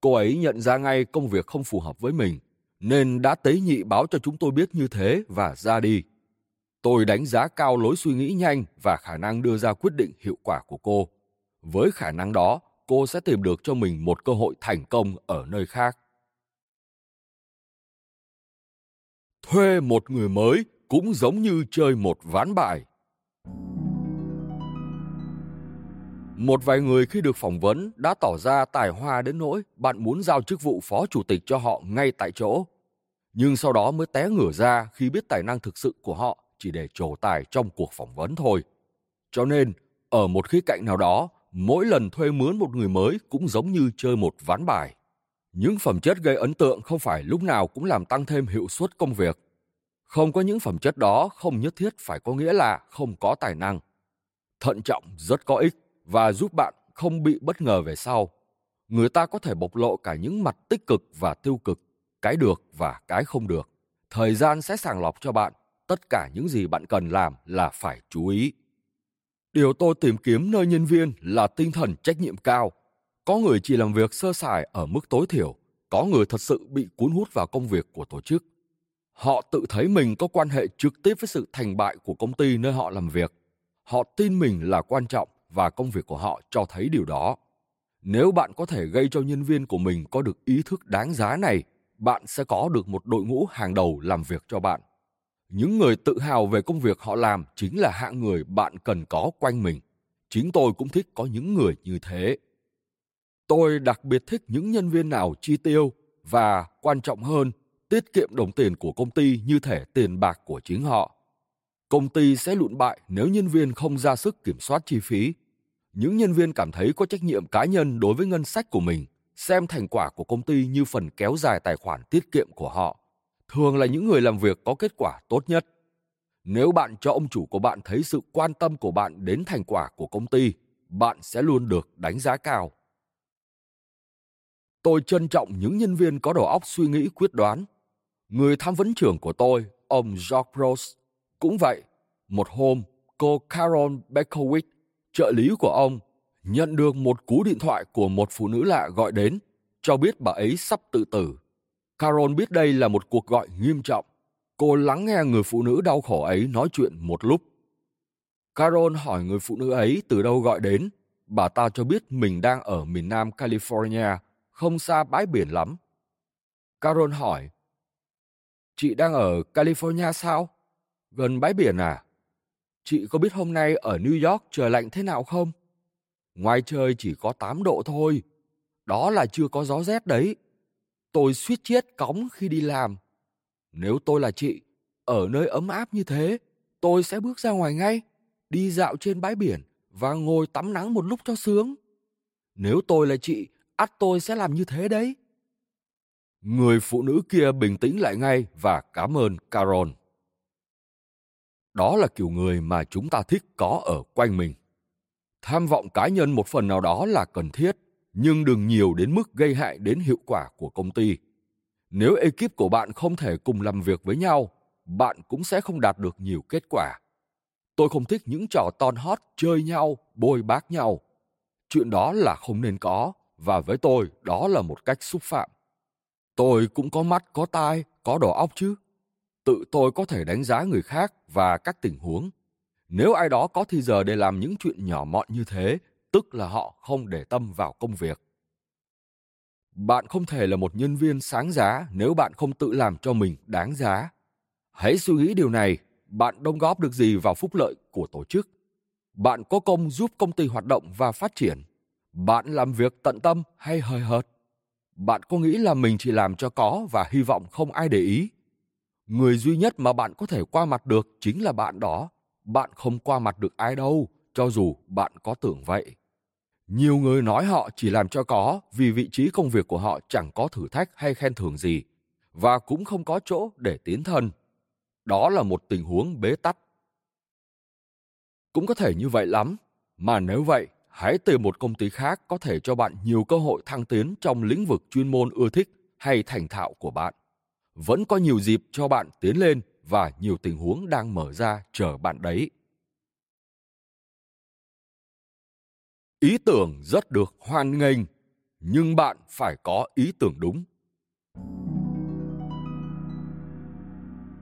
S2: Cô ấy nhận ra ngay công việc không phù hợp với mình nên đã tế nhị báo cho chúng tôi biết như thế và ra đi. Tôi đánh giá cao lối suy nghĩ nhanh và khả năng đưa ra quyết định hiệu quả của cô. Với khả năng đó, cô sẽ tìm được cho mình một cơ hội thành công ở nơi khác. Thuê một người mới cũng giống như chơi một ván bài. Một vài người khi được phỏng vấn đã tỏ ra tài hoa đến nỗi bạn muốn giao chức vụ phó chủ tịch cho họ ngay tại chỗ. Nhưng sau đó mới té ngửa ra khi biết tài năng thực sự của họ chỉ để trổ tài trong cuộc phỏng vấn thôi. Cho nên, ở một khía cạnh nào đó, mỗi lần thuê mướn một người mới cũng giống như chơi một ván bài. Những phẩm chất gây ấn tượng không phải lúc nào cũng làm tăng thêm hiệu suất công việc. Không có những phẩm chất đó không nhất thiết phải có nghĩa là không có tài năng. Thận trọng rất có ích và giúp bạn không bị bất ngờ về sau. Người ta có thể bộc lộ cả những mặt tích cực và tiêu cực, cái được và cái không được. Thời gian sẽ sàng lọc cho bạn tất cả những gì bạn cần làm là phải chú ý. Điều tôi tìm kiếm nơi nhân viên là tinh thần trách nhiệm cao. Có người chỉ làm việc sơ sài ở mức tối thiểu, có người thật sự bị cuốn hút vào công việc của tổ chức. Họ tự thấy mình có quan hệ trực tiếp với sự thành bại của công ty nơi họ làm việc. Họ tin mình là quan trọng và công việc của họ cho thấy điều đó. Nếu bạn có thể gây cho nhân viên của mình có được ý thức đáng giá này, bạn sẽ có được một đội ngũ hàng đầu làm việc cho bạn. Những người tự hào về công việc họ làm chính là hạng người bạn cần có quanh mình. Chính tôi cũng thích có những người như thế. Tôi đặc biệt thích những nhân viên nào chi tiêu và quan trọng hơn, tiết kiệm đồng tiền của công ty như thể tiền bạc của chính họ. Công ty sẽ lụn bại nếu nhân viên không ra sức kiểm soát chi phí. Những nhân viên cảm thấy có trách nhiệm cá nhân đối với ngân sách của mình, xem thành quả của công ty như phần kéo dài tài khoản tiết kiệm của họ thường là những người làm việc có kết quả tốt nhất. Nếu bạn cho ông chủ của bạn thấy sự quan tâm của bạn đến thành quả của công ty, bạn sẽ luôn được đánh giá cao. Tôi trân trọng những nhân viên có đầu óc suy nghĩ quyết đoán. Người tham vấn trưởng của tôi, ông George Rose, cũng vậy. Một hôm, cô Carol Bekowitz, trợ lý của ông, nhận được một cú điện thoại của một phụ nữ lạ gọi đến, cho biết bà ấy sắp tự tử. Carol biết đây là một cuộc gọi nghiêm trọng. Cô lắng nghe người phụ nữ đau khổ ấy nói chuyện một lúc. Carol hỏi người phụ nữ ấy từ đâu gọi đến. Bà ta cho biết mình đang ở miền Nam California, không xa bãi biển lắm. Carol hỏi, Chị đang ở California sao? Gần bãi biển à? Chị có biết hôm nay ở New York trời lạnh thế nào không? Ngoài trời chỉ có 8 độ thôi. Đó là chưa có gió rét đấy. Tôi suýt chết cóng khi đi làm. Nếu tôi là chị, ở nơi ấm áp như thế, tôi sẽ bước ra ngoài ngay, đi dạo trên bãi biển và ngồi tắm nắng một lúc cho sướng. Nếu tôi là chị, ắt tôi sẽ làm như thế đấy. Người phụ nữ kia bình tĩnh lại ngay và cảm ơn Carol. Đó là kiểu người mà chúng ta thích có ở quanh mình. Tham vọng cá nhân một phần nào đó là cần thiết, nhưng đừng nhiều đến mức gây hại đến hiệu quả của công ty. Nếu ekip của bạn không thể cùng làm việc với nhau, bạn cũng sẽ không đạt được nhiều kết quả. Tôi không thích những trò ton hót chơi nhau, bôi bác nhau. Chuyện đó là không nên có, và với tôi đó là một cách xúc phạm. Tôi cũng có mắt, có tai, có đầu óc chứ. Tự tôi có thể đánh giá người khác và các tình huống. Nếu ai đó có thì giờ để làm những chuyện nhỏ mọn như thế tức là họ không để tâm vào công việc. Bạn không thể là một nhân viên sáng giá nếu bạn không tự làm cho mình đáng giá. Hãy suy nghĩ điều này, bạn đóng góp được gì vào phúc lợi của tổ chức? Bạn có công giúp công ty hoạt động và phát triển? Bạn làm việc tận tâm hay hời hợt? Bạn có nghĩ là mình chỉ làm cho có và hy vọng không ai để ý? Người duy nhất mà bạn có thể qua mặt được chính là bạn đó. Bạn không qua mặt được ai đâu, cho dù bạn có tưởng vậy. Nhiều người nói họ chỉ làm cho có vì vị trí công việc của họ chẳng có thử thách hay khen thưởng gì và cũng không có chỗ để tiến thân. Đó là một tình huống bế tắc. Cũng có thể như vậy lắm, mà nếu vậy, hãy tìm một công ty khác có thể cho bạn nhiều cơ hội thăng tiến trong lĩnh vực chuyên môn ưa thích hay thành thạo của bạn. Vẫn có nhiều dịp cho bạn tiến lên và nhiều tình huống đang mở ra chờ bạn đấy. ý tưởng rất được hoan nghênh nhưng bạn phải có ý tưởng đúng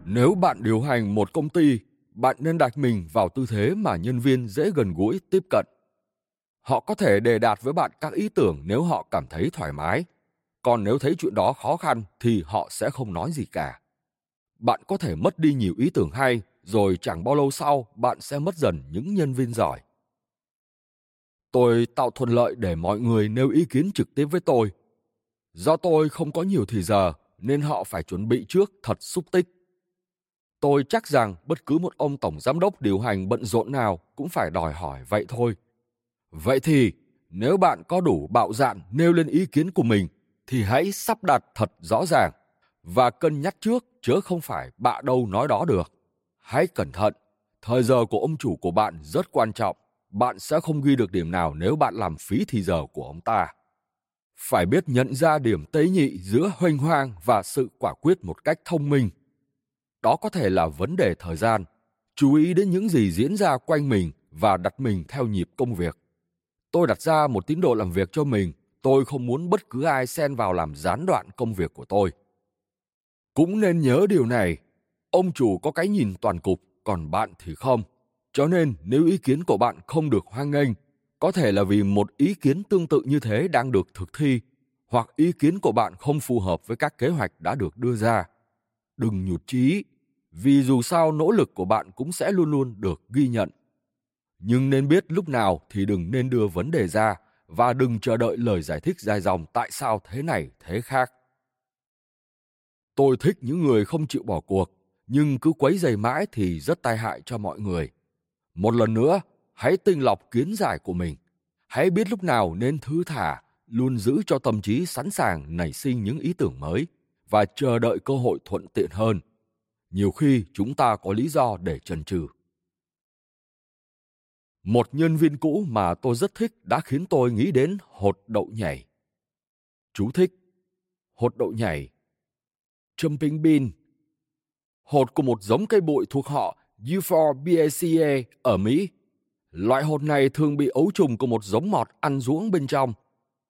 S2: nếu bạn điều hành một công ty bạn nên đặt mình vào tư thế mà nhân viên dễ gần gũi tiếp cận. Họ có thể đề đạt với bạn các ý tưởng nếu họ cảm thấy thoải mái, còn nếu thấy chuyện đó khó khăn thì họ sẽ không nói gì cả. Bạn có thể mất đi nhiều ý tưởng hay, rồi chẳng bao lâu sau bạn sẽ mất dần những nhân viên giỏi. Tôi tạo thuận lợi để mọi người nêu ý kiến trực tiếp với tôi. Do tôi không có nhiều thời giờ nên họ phải chuẩn bị trước thật xúc tích. Tôi chắc rằng bất cứ một ông tổng giám đốc điều hành bận rộn nào cũng phải đòi hỏi vậy thôi. Vậy thì, nếu bạn có đủ bạo dạn nêu lên ý kiến của mình, thì hãy sắp đặt thật rõ ràng và cân nhắc trước chớ không phải bạ đâu nói đó được. Hãy cẩn thận, thời giờ của ông chủ của bạn rất quan trọng. Bạn sẽ không ghi được điểm nào nếu bạn làm phí thì giờ của ông ta. Phải biết nhận ra điểm tế nhị giữa hoành hoang và sự quả quyết một cách thông minh. Đó có thể là vấn đề thời gian. Chú ý đến những gì diễn ra quanh mình và đặt mình theo nhịp công việc. Tôi đặt ra một tín độ làm việc cho mình. Tôi không muốn bất cứ ai xen vào làm gián đoạn công việc của tôi. Cũng nên nhớ điều này, ông chủ có cái nhìn toàn cục, còn bạn thì không. Cho nên nếu ý kiến của bạn không được hoan nghênh, có thể là vì một ý kiến tương tự như thế đang được thực thi, hoặc ý kiến của bạn không phù hợp với các kế hoạch đã được đưa ra. Đừng nhụt chí, vì dù sao nỗ lực của bạn cũng sẽ luôn luôn được ghi nhận. Nhưng nên biết lúc nào thì đừng nên đưa vấn đề ra và đừng chờ đợi lời giải thích dài dòng tại sao thế này thế khác. Tôi thích những người không chịu bỏ cuộc, nhưng cứ quấy dày mãi thì rất tai hại cho mọi người. Một lần nữa, hãy tinh lọc kiến giải của mình. Hãy biết lúc nào nên thứ thả, luôn giữ cho tâm trí sẵn sàng nảy sinh những ý tưởng mới và chờ đợi cơ hội thuận tiện hơn. Nhiều khi chúng ta có lý do để chần chừ. Một nhân viên cũ mà tôi rất thích đã khiến tôi nghĩ đến hột đậu nhảy. Chú thích. Hột đậu nhảy jumping bean. Hột của một giống cây bụi thuộc họ Euphorbiaceae ở Mỹ. Loại hột này thường bị ấu trùng của một giống mọt ăn ruỗng bên trong.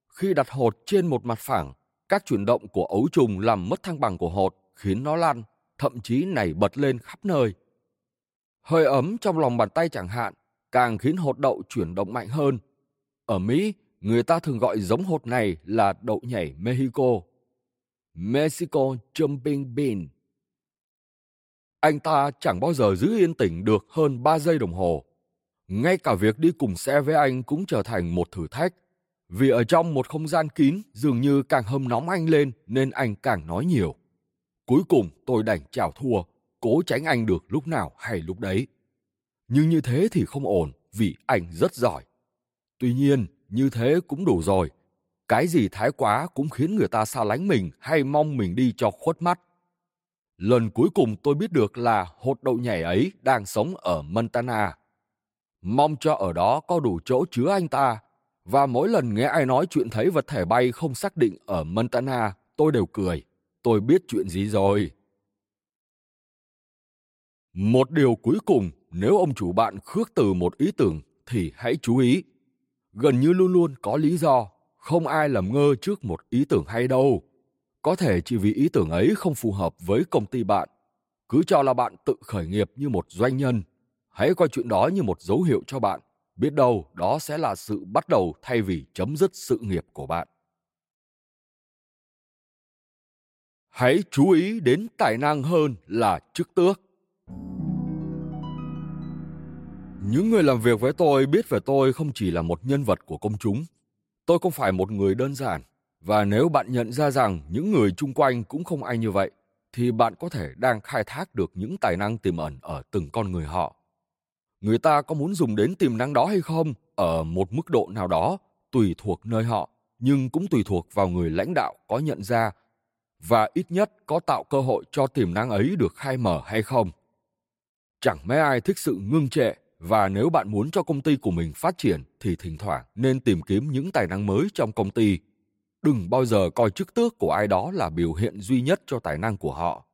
S2: Khi đặt hột trên một mặt phẳng, các chuyển động của ấu trùng làm mất thăng bằng của hột, khiến nó lăn, thậm chí nảy bật lên khắp nơi. Hơi ấm trong lòng bàn tay chẳng hạn, càng khiến hột đậu chuyển động mạnh hơn. Ở Mỹ, người ta thường gọi giống hột này là đậu nhảy Mexico. Mexico Jumping Bean. Anh ta chẳng bao giờ giữ yên tĩnh được hơn 3 giây đồng hồ. Ngay cả việc đi cùng xe với anh cũng trở thành một thử thách. Vì ở trong một không gian kín dường như càng hâm nóng anh lên nên anh càng nói nhiều. Cuối cùng tôi đành chào thua, cố tránh anh được lúc nào hay lúc đấy. Nhưng như thế thì không ổn vì anh rất giỏi. Tuy nhiên, như thế cũng đủ rồi cái gì thái quá cũng khiến người ta xa lánh mình hay mong mình đi cho khuất mắt. Lần cuối cùng tôi biết được là hột đậu nhảy ấy đang sống ở Montana. Mong cho ở đó có đủ chỗ chứa anh ta. Và mỗi lần nghe ai nói chuyện thấy vật thể bay không xác định ở Montana, tôi đều cười. Tôi biết chuyện gì rồi. Một điều cuối cùng, nếu ông chủ bạn khước từ một ý tưởng thì hãy chú ý. Gần như luôn luôn có lý do, không ai làm ngơ trước một ý tưởng hay đâu. Có thể chỉ vì ý tưởng ấy không phù hợp với công ty bạn, cứ cho là bạn tự khởi nghiệp như một doanh nhân. Hãy coi chuyện đó như một dấu hiệu cho bạn, biết đâu đó sẽ là sự bắt đầu thay vì chấm dứt sự nghiệp của bạn. Hãy chú ý đến tài năng hơn là chức tước những người làm việc với tôi biết về tôi không chỉ là một nhân vật của công chúng. Tôi không phải một người đơn giản. Và nếu bạn nhận ra rằng những người chung quanh cũng không ai như vậy, thì bạn có thể đang khai thác được những tài năng tiềm ẩn ở từng con người họ. Người ta có muốn dùng đến tiềm năng đó hay không ở một mức độ nào đó tùy thuộc nơi họ, nhưng cũng tùy thuộc vào người lãnh đạo có nhận ra và ít nhất có tạo cơ hội cho tiềm năng ấy được khai mở hay không. Chẳng mấy ai thích sự ngưng trệ và nếu bạn muốn cho công ty của mình phát triển thì thỉnh thoảng nên tìm kiếm những tài năng mới trong công ty đừng bao giờ coi chức tước của ai đó là biểu hiện duy nhất cho tài năng của họ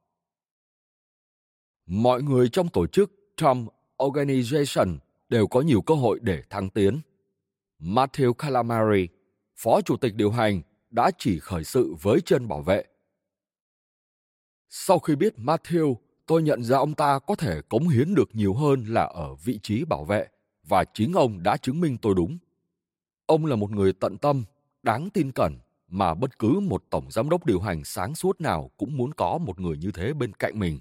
S2: mọi người trong tổ chức Trump Organization đều có nhiều cơ hội để thăng tiến. Matthew Calamari, phó chủ tịch điều hành, đã chỉ khởi sự với chân bảo vệ. Sau khi biết Matthew, tôi nhận ra ông ta có thể cống hiến được nhiều hơn là ở vị trí bảo vệ và chính ông đã chứng minh tôi đúng. Ông là một người tận tâm, đáng tin cẩn mà bất cứ một tổng giám đốc điều hành sáng suốt nào cũng muốn có một người như thế bên cạnh mình.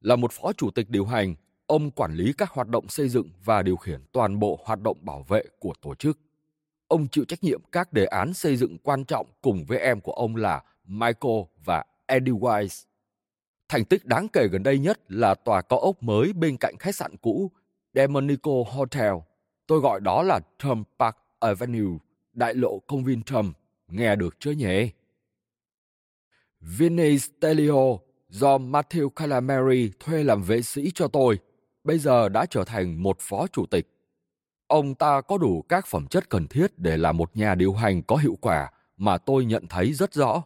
S2: Là một phó chủ tịch điều hành, ông quản lý các hoạt động xây dựng và điều khiển toàn bộ hoạt động bảo vệ của tổ chức. Ông chịu trách nhiệm các đề án xây dựng quan trọng cùng với em của ông là Michael và Eddie Wise. Thành tích đáng kể gần đây nhất là tòa cao ốc mới bên cạnh khách sạn cũ Demonico Hotel. Tôi gọi đó là Trump Park Avenue, đại lộ công viên Trump. Nghe được chưa nhỉ? Vinny Stelio do Matthew Calamari thuê làm vệ sĩ cho tôi, bây giờ đã trở thành một phó chủ tịch. Ông ta có đủ các phẩm chất cần thiết để làm một nhà điều hành có hiệu quả mà tôi nhận thấy rất rõ.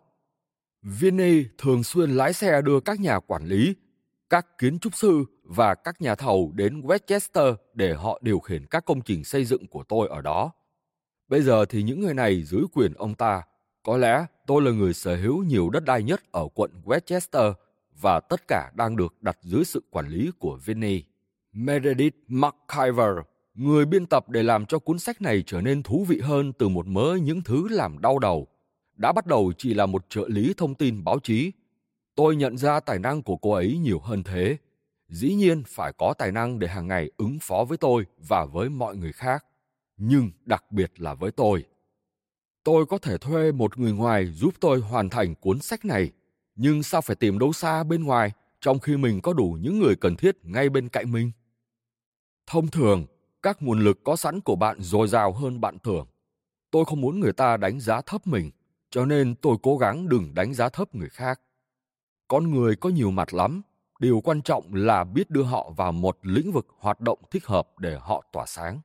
S2: Vinny thường xuyên lái xe đưa các nhà quản lý, các kiến trúc sư và các nhà thầu đến Westchester để họ điều khiển các công trình xây dựng của tôi ở đó. Bây giờ thì những người này dưới quyền ông ta. Có lẽ tôi là người sở hữu nhiều đất đai nhất ở quận Westchester và tất cả đang được đặt dưới sự quản lý của Vinny. Meredith McIver, người biên tập để làm cho cuốn sách này trở nên thú vị hơn từ một mớ những thứ làm đau đầu, đã bắt đầu chỉ là một trợ lý thông tin báo chí. Tôi nhận ra tài năng của cô ấy nhiều hơn thế. Dĩ nhiên phải có tài năng để hàng ngày ứng phó với tôi và với mọi người khác, nhưng đặc biệt là với tôi. Tôi có thể thuê một người ngoài giúp tôi hoàn thành cuốn sách này nhưng sao phải tìm đâu xa bên ngoài trong khi mình có đủ những người cần thiết ngay bên cạnh mình thông thường các nguồn lực có sẵn của bạn dồi dào hơn bạn tưởng tôi không muốn người ta đánh giá thấp mình cho nên tôi cố gắng đừng đánh giá thấp người khác. Con người có nhiều mặt lắm, điều quan trọng là biết đưa họ vào một lĩnh vực hoạt động thích hợp để họ tỏa sáng.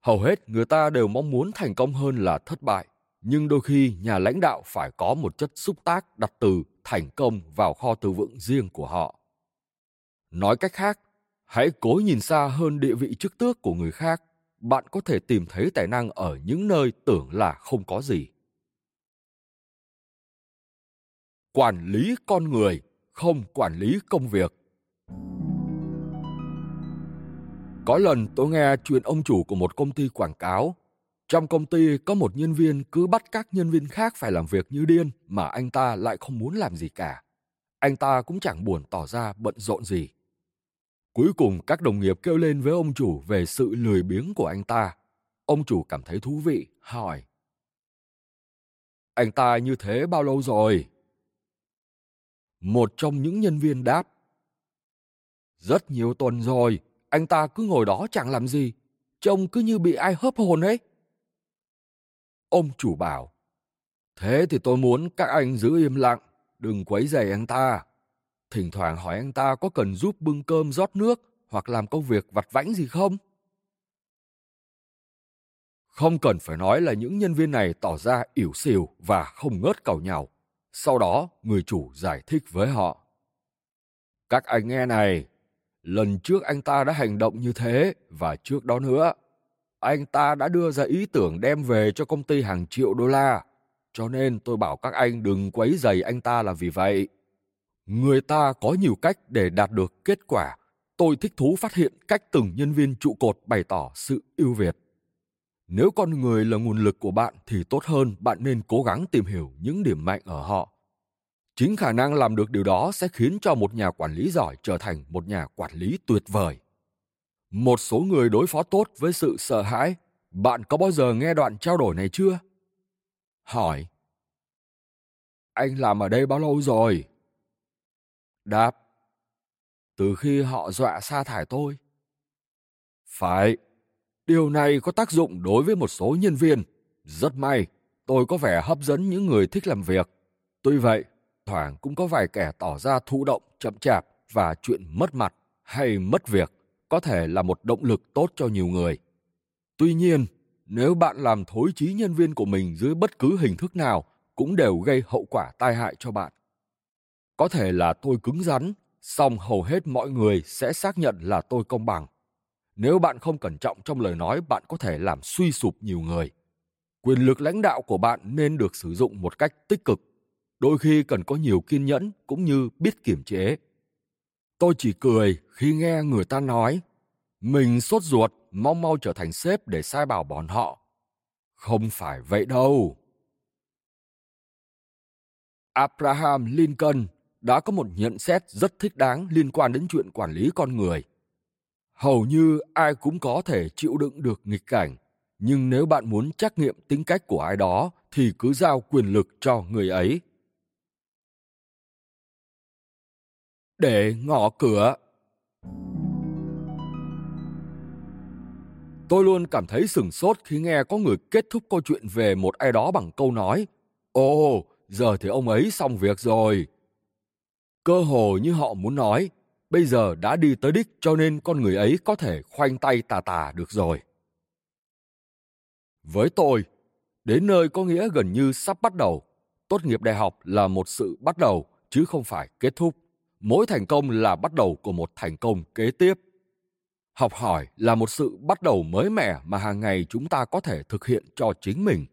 S2: Hầu hết người ta đều mong muốn thành công hơn là thất bại, nhưng đôi khi nhà lãnh đạo phải có một chất xúc tác đặt từ thành công vào kho từ vựng riêng của họ. Nói cách khác, hãy cố nhìn xa hơn địa vị chức tước của người khác, bạn có thể tìm thấy tài năng ở những nơi tưởng là không có gì. Quản lý con người không quản lý công việc có lần tôi nghe chuyện ông chủ của một công ty quảng cáo trong công ty có một nhân viên cứ bắt các nhân viên khác phải làm việc như điên mà anh ta lại không muốn làm gì cả. Anh ta cũng chẳng buồn tỏ ra bận rộn gì. Cuối cùng các đồng nghiệp kêu lên với ông chủ về sự lười biếng của anh ta. Ông chủ cảm thấy thú vị, hỏi. Anh ta như thế bao lâu rồi? Một trong những nhân viên đáp. Rất nhiều tuần rồi, anh ta cứ ngồi đó chẳng làm gì. Trông cứ như bị ai hớp hồn ấy. Ông chủ bảo, thế thì tôi muốn các anh giữ im lặng, đừng quấy rầy anh ta. Thỉnh thoảng hỏi anh ta có cần giúp bưng cơm rót nước hoặc làm công việc vặt vãnh gì không? Không cần phải nói là những nhân viên này tỏ ra ỉu xìu và không ngớt cầu nhau. Sau đó, người chủ giải thích với họ. Các anh nghe này, lần trước anh ta đã hành động như thế và trước đó nữa, anh ta đã đưa ra ý tưởng đem về cho công ty hàng triệu đô la. Cho nên tôi bảo các anh đừng quấy dày anh ta là vì vậy. Người ta có nhiều cách để đạt được kết quả. Tôi thích thú phát hiện cách từng nhân viên trụ cột bày tỏ sự ưu việt. Nếu con người là nguồn lực của bạn thì tốt hơn, bạn nên cố gắng tìm hiểu những điểm mạnh ở họ. Chính khả năng làm được điều đó sẽ khiến cho một nhà quản lý giỏi trở thành một nhà quản lý tuyệt vời. Một số người đối phó tốt với sự sợ hãi. Bạn có bao giờ nghe đoạn trao đổi này chưa? Hỏi. Anh làm ở đây bao lâu rồi? Đáp. Từ khi họ dọa sa thải tôi. Phải điều này có tác dụng đối với một số nhân viên rất may tôi có vẻ hấp dẫn những người thích làm việc tuy vậy thoảng cũng có vài kẻ tỏ ra thụ động chậm chạp và chuyện mất mặt hay mất việc có thể là một động lực tốt cho nhiều người. Tuy nhiên, nếu bạn làm thối chí nhân viên của mình dưới bất cứ hình thức nào cũng đều gây hậu quả tai hại cho bạn. Có thể là tôi cứng rắn, song hầu hết mọi người sẽ xác nhận là tôi công bằng. Nếu bạn không cẩn trọng trong lời nói, bạn có thể làm suy sụp nhiều người. Quyền lực lãnh đạo của bạn nên được sử dụng một cách tích cực. Đôi khi cần có nhiều kiên nhẫn cũng như biết kiềm chế Tôi chỉ cười khi nghe người ta nói mình sốt ruột mong mau trở thành sếp để sai bảo bọn họ. Không phải vậy đâu. Abraham Lincoln đã có một nhận xét rất thích đáng liên quan đến chuyện quản lý con người. Hầu như ai cũng có thể chịu đựng được nghịch cảnh, nhưng nếu bạn muốn trắc nghiệm tính cách của ai đó thì cứ giao quyền lực cho người ấy. Để ngõ cửa Tôi luôn cảm thấy sừng sốt khi nghe có người kết thúc câu chuyện về một ai đó bằng câu nói Ồ, giờ thì ông ấy xong việc rồi. Cơ hồ như họ muốn nói, bây giờ đã đi tới đích cho nên con người ấy có thể khoanh tay tà tà được rồi. Với tôi, đến nơi có nghĩa gần như sắp bắt đầu. Tốt nghiệp đại học là một sự bắt đầu chứ không phải kết thúc. Mỗi thành công là bắt đầu của một thành công kế tiếp. Học hỏi là một sự bắt đầu mới mẻ mà hàng ngày chúng ta có thể thực hiện cho chính mình.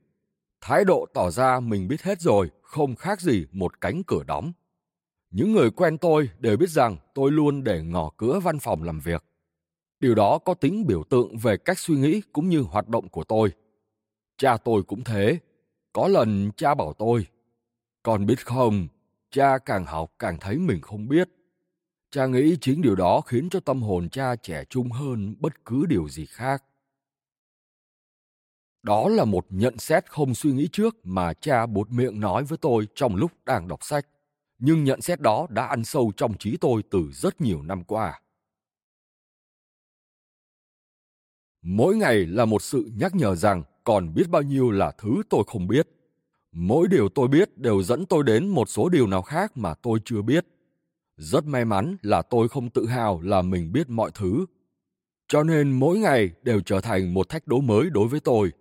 S2: Thái độ tỏ ra mình biết hết rồi không khác gì một cánh cửa đóng. Những người quen tôi đều biết rằng tôi luôn để ngỏ cửa văn phòng làm việc. Điều đó có tính biểu tượng về cách suy nghĩ cũng như hoạt động của tôi. Cha tôi cũng thế. Có lần cha bảo tôi, con biết không, cha càng học càng thấy mình không biết. Cha nghĩ chính điều đó khiến cho tâm hồn cha trẻ trung hơn bất cứ điều gì khác. Đó là một nhận xét không suy nghĩ trước mà cha buột miệng nói với tôi trong lúc đang đọc sách. Nhưng nhận xét đó đã ăn sâu trong trí tôi từ rất nhiều năm qua. Mỗi ngày là một sự nhắc nhở rằng còn biết bao nhiêu là thứ tôi không biết. Mỗi điều tôi biết đều dẫn tôi đến một số điều nào khác mà tôi chưa biết. Rất may mắn là tôi không tự hào là mình biết mọi thứ. Cho nên mỗi ngày đều trở thành một thách đố mới đối với tôi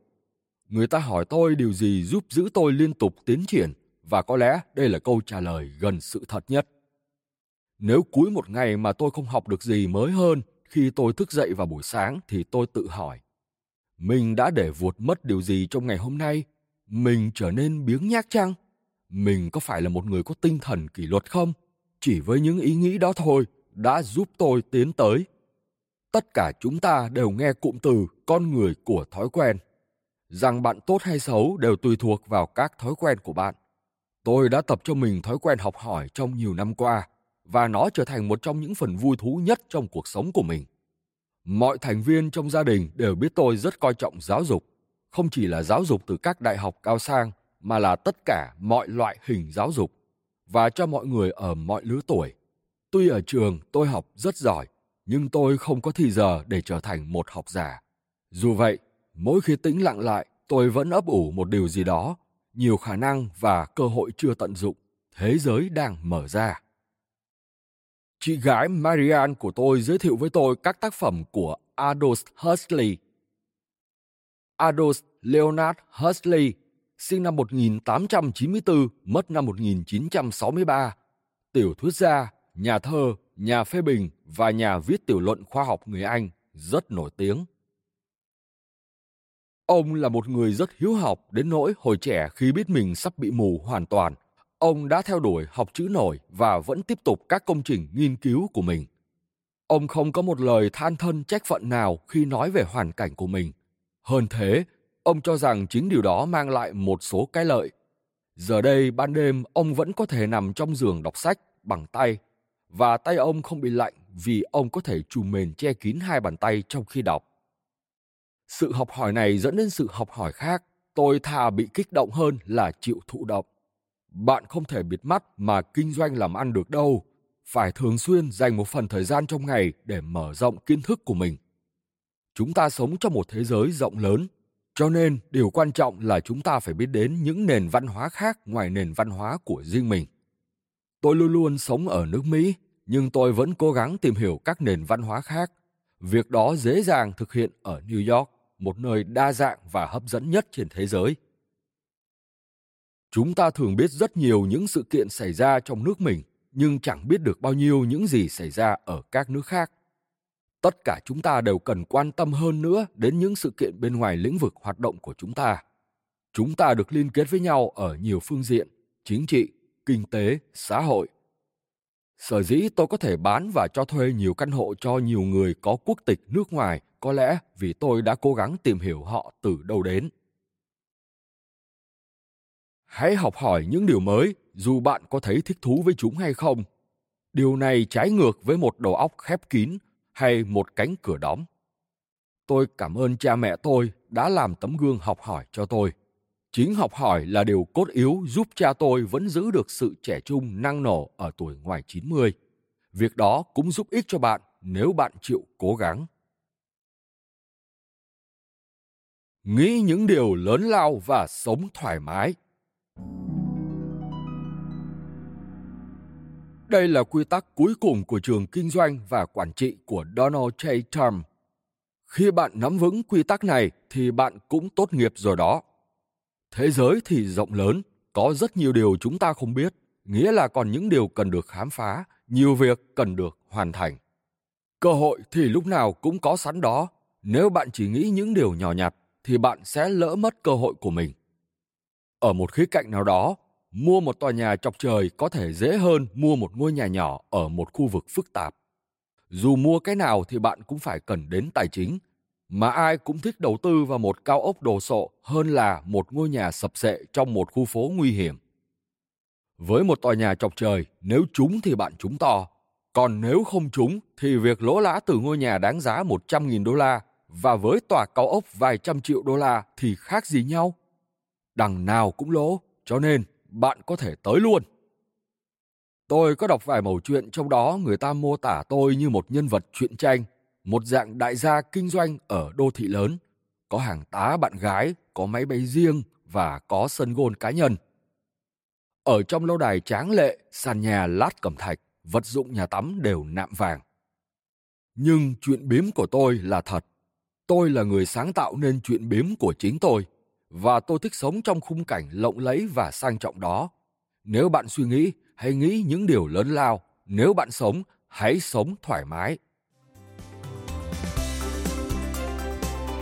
S2: người ta hỏi tôi điều gì giúp giữ tôi liên tục tiến triển và có lẽ đây là câu trả lời gần sự thật nhất. Nếu cuối một ngày mà tôi không học được gì mới hơn khi tôi thức dậy vào buổi sáng thì tôi tự hỏi, mình đã để vuột mất điều gì trong ngày hôm nay? Mình trở nên biếng nhác chăng? Mình có phải là một người có tinh thần kỷ luật không? Chỉ với những ý nghĩ đó thôi đã giúp tôi tiến tới. Tất cả chúng ta đều nghe cụm từ con người của thói quen. Rằng bạn tốt hay xấu đều tùy thuộc vào các thói quen của bạn tôi đã tập cho mình thói quen học hỏi trong nhiều năm qua, và nó trở thành một trong những phần vui thú nhất trong cuộc sống của mình. Mọi thành viên trong gia đình đều biết tôi rất coi trọng giáo dục, không chỉ là giáo dục từ các đại học cao sang, mà là tất cả mọi loại hình giáo dục, và cho mọi người ở mọi lứa tuổi. Tuy ở trường tôi học rất giỏi, nhưng tôi không có thì giờ để trở thành một học giả. Dù vậy, mỗi khi tĩnh lặng lại, tôi vẫn ấp ủ một điều gì đó nhiều khả năng và cơ hội chưa tận dụng. Thế giới đang mở ra. Chị gái marianne của tôi giới thiệu với tôi các tác phẩm của aldous huxley. Aldous leonard huxley sinh năm 1894, mất năm 1963, tiểu thuyết gia, nhà thơ, nhà phê bình và nhà viết tiểu luận khoa học người Anh rất nổi tiếng. Ông là một người rất hiếu học đến nỗi hồi trẻ khi biết mình sắp bị mù hoàn toàn, ông đã theo đuổi học chữ nổi và vẫn tiếp tục các công trình nghiên cứu của mình. Ông không có một lời than thân trách phận nào khi nói về hoàn cảnh của mình. Hơn thế, ông cho rằng chính điều đó mang lại một số cái lợi. Giờ đây ban đêm ông vẫn có thể nằm trong giường đọc sách bằng tay và tay ông không bị lạnh vì ông có thể trùm mền che kín hai bàn tay trong khi đọc sự học hỏi này dẫn đến sự học hỏi khác. Tôi thà bị kích động hơn là chịu thụ động. Bạn không thể bịt mắt mà kinh doanh làm ăn được đâu. Phải thường xuyên dành một phần thời gian trong ngày để mở rộng kiến thức của mình. Chúng ta sống trong một thế giới rộng lớn, cho nên điều quan trọng là chúng ta phải biết đến những nền văn hóa khác ngoài nền văn hóa của riêng mình. Tôi luôn luôn sống ở nước mỹ, nhưng tôi vẫn cố gắng tìm hiểu các nền văn hóa khác. Việc đó dễ dàng thực hiện ở new york một nơi đa dạng và hấp dẫn nhất trên thế giới. Chúng ta thường biết rất nhiều những sự kiện xảy ra trong nước mình, nhưng chẳng biết được bao nhiêu những gì xảy ra ở các nước khác. Tất cả chúng ta đều cần quan tâm hơn nữa đến những sự kiện bên ngoài lĩnh vực hoạt động của chúng ta. Chúng ta được liên kết với nhau ở nhiều phương diện, chính trị, kinh tế, xã hội. Sở dĩ tôi có thể bán và cho thuê nhiều căn hộ cho nhiều người có quốc tịch nước ngoài, có lẽ vì tôi đã cố gắng tìm hiểu họ từ đâu đến. Hãy học hỏi những điều mới, dù bạn có thấy thích thú với chúng hay không. Điều này trái ngược với một đầu óc khép kín hay một cánh cửa đóng. Tôi cảm ơn cha mẹ tôi đã làm tấm gương học hỏi cho tôi. Chính học hỏi là điều cốt yếu giúp cha tôi vẫn giữ được sự trẻ trung năng nổ ở tuổi ngoài 90. Việc đó cũng giúp ích cho bạn nếu bạn chịu cố gắng. Nghĩ những điều lớn lao và sống thoải mái. Đây là quy tắc cuối cùng của trường kinh doanh và quản trị của Donald J. Trump. Khi bạn nắm vững quy tắc này thì bạn cũng tốt nghiệp rồi đó. Thế giới thì rộng lớn, có rất nhiều điều chúng ta không biết, nghĩa là còn những điều cần được khám phá, nhiều việc cần được hoàn thành. Cơ hội thì lúc nào cũng có sẵn đó, nếu bạn chỉ nghĩ những điều nhỏ nhặt thì bạn sẽ lỡ mất cơ hội của mình. Ở một khía cạnh nào đó, mua một tòa nhà chọc trời có thể dễ hơn mua một ngôi nhà nhỏ ở một khu vực phức tạp. Dù mua cái nào thì bạn cũng phải cần đến tài chính, mà ai cũng thích đầu tư vào một cao ốc đồ sộ hơn là một ngôi nhà sập sệ trong một khu phố nguy hiểm. Với một tòa nhà chọc trời, nếu trúng thì bạn trúng to, còn nếu không trúng thì việc lỗ lã từ ngôi nhà đáng giá 100.000 đô la và với tòa cao ốc vài trăm triệu đô la thì khác gì nhau? Đằng nào cũng lỗ, cho nên bạn có thể tới luôn. Tôi có đọc vài mẩu chuyện trong đó người ta mô tả tôi như một nhân vật truyện tranh, một dạng đại gia kinh doanh ở đô thị lớn, có hàng tá bạn gái, có máy bay riêng và có sân gôn cá nhân. Ở trong lâu đài tráng lệ, sàn nhà lát cẩm thạch, vật dụng nhà tắm đều nạm vàng. Nhưng chuyện biếm của tôi là thật. Tôi là người sáng tạo nên chuyện biếm của chính tôi và tôi thích sống trong khung cảnh lộng lẫy và sang trọng đó. Nếu bạn suy nghĩ, hãy nghĩ những điều lớn lao. Nếu bạn sống, hãy sống thoải mái.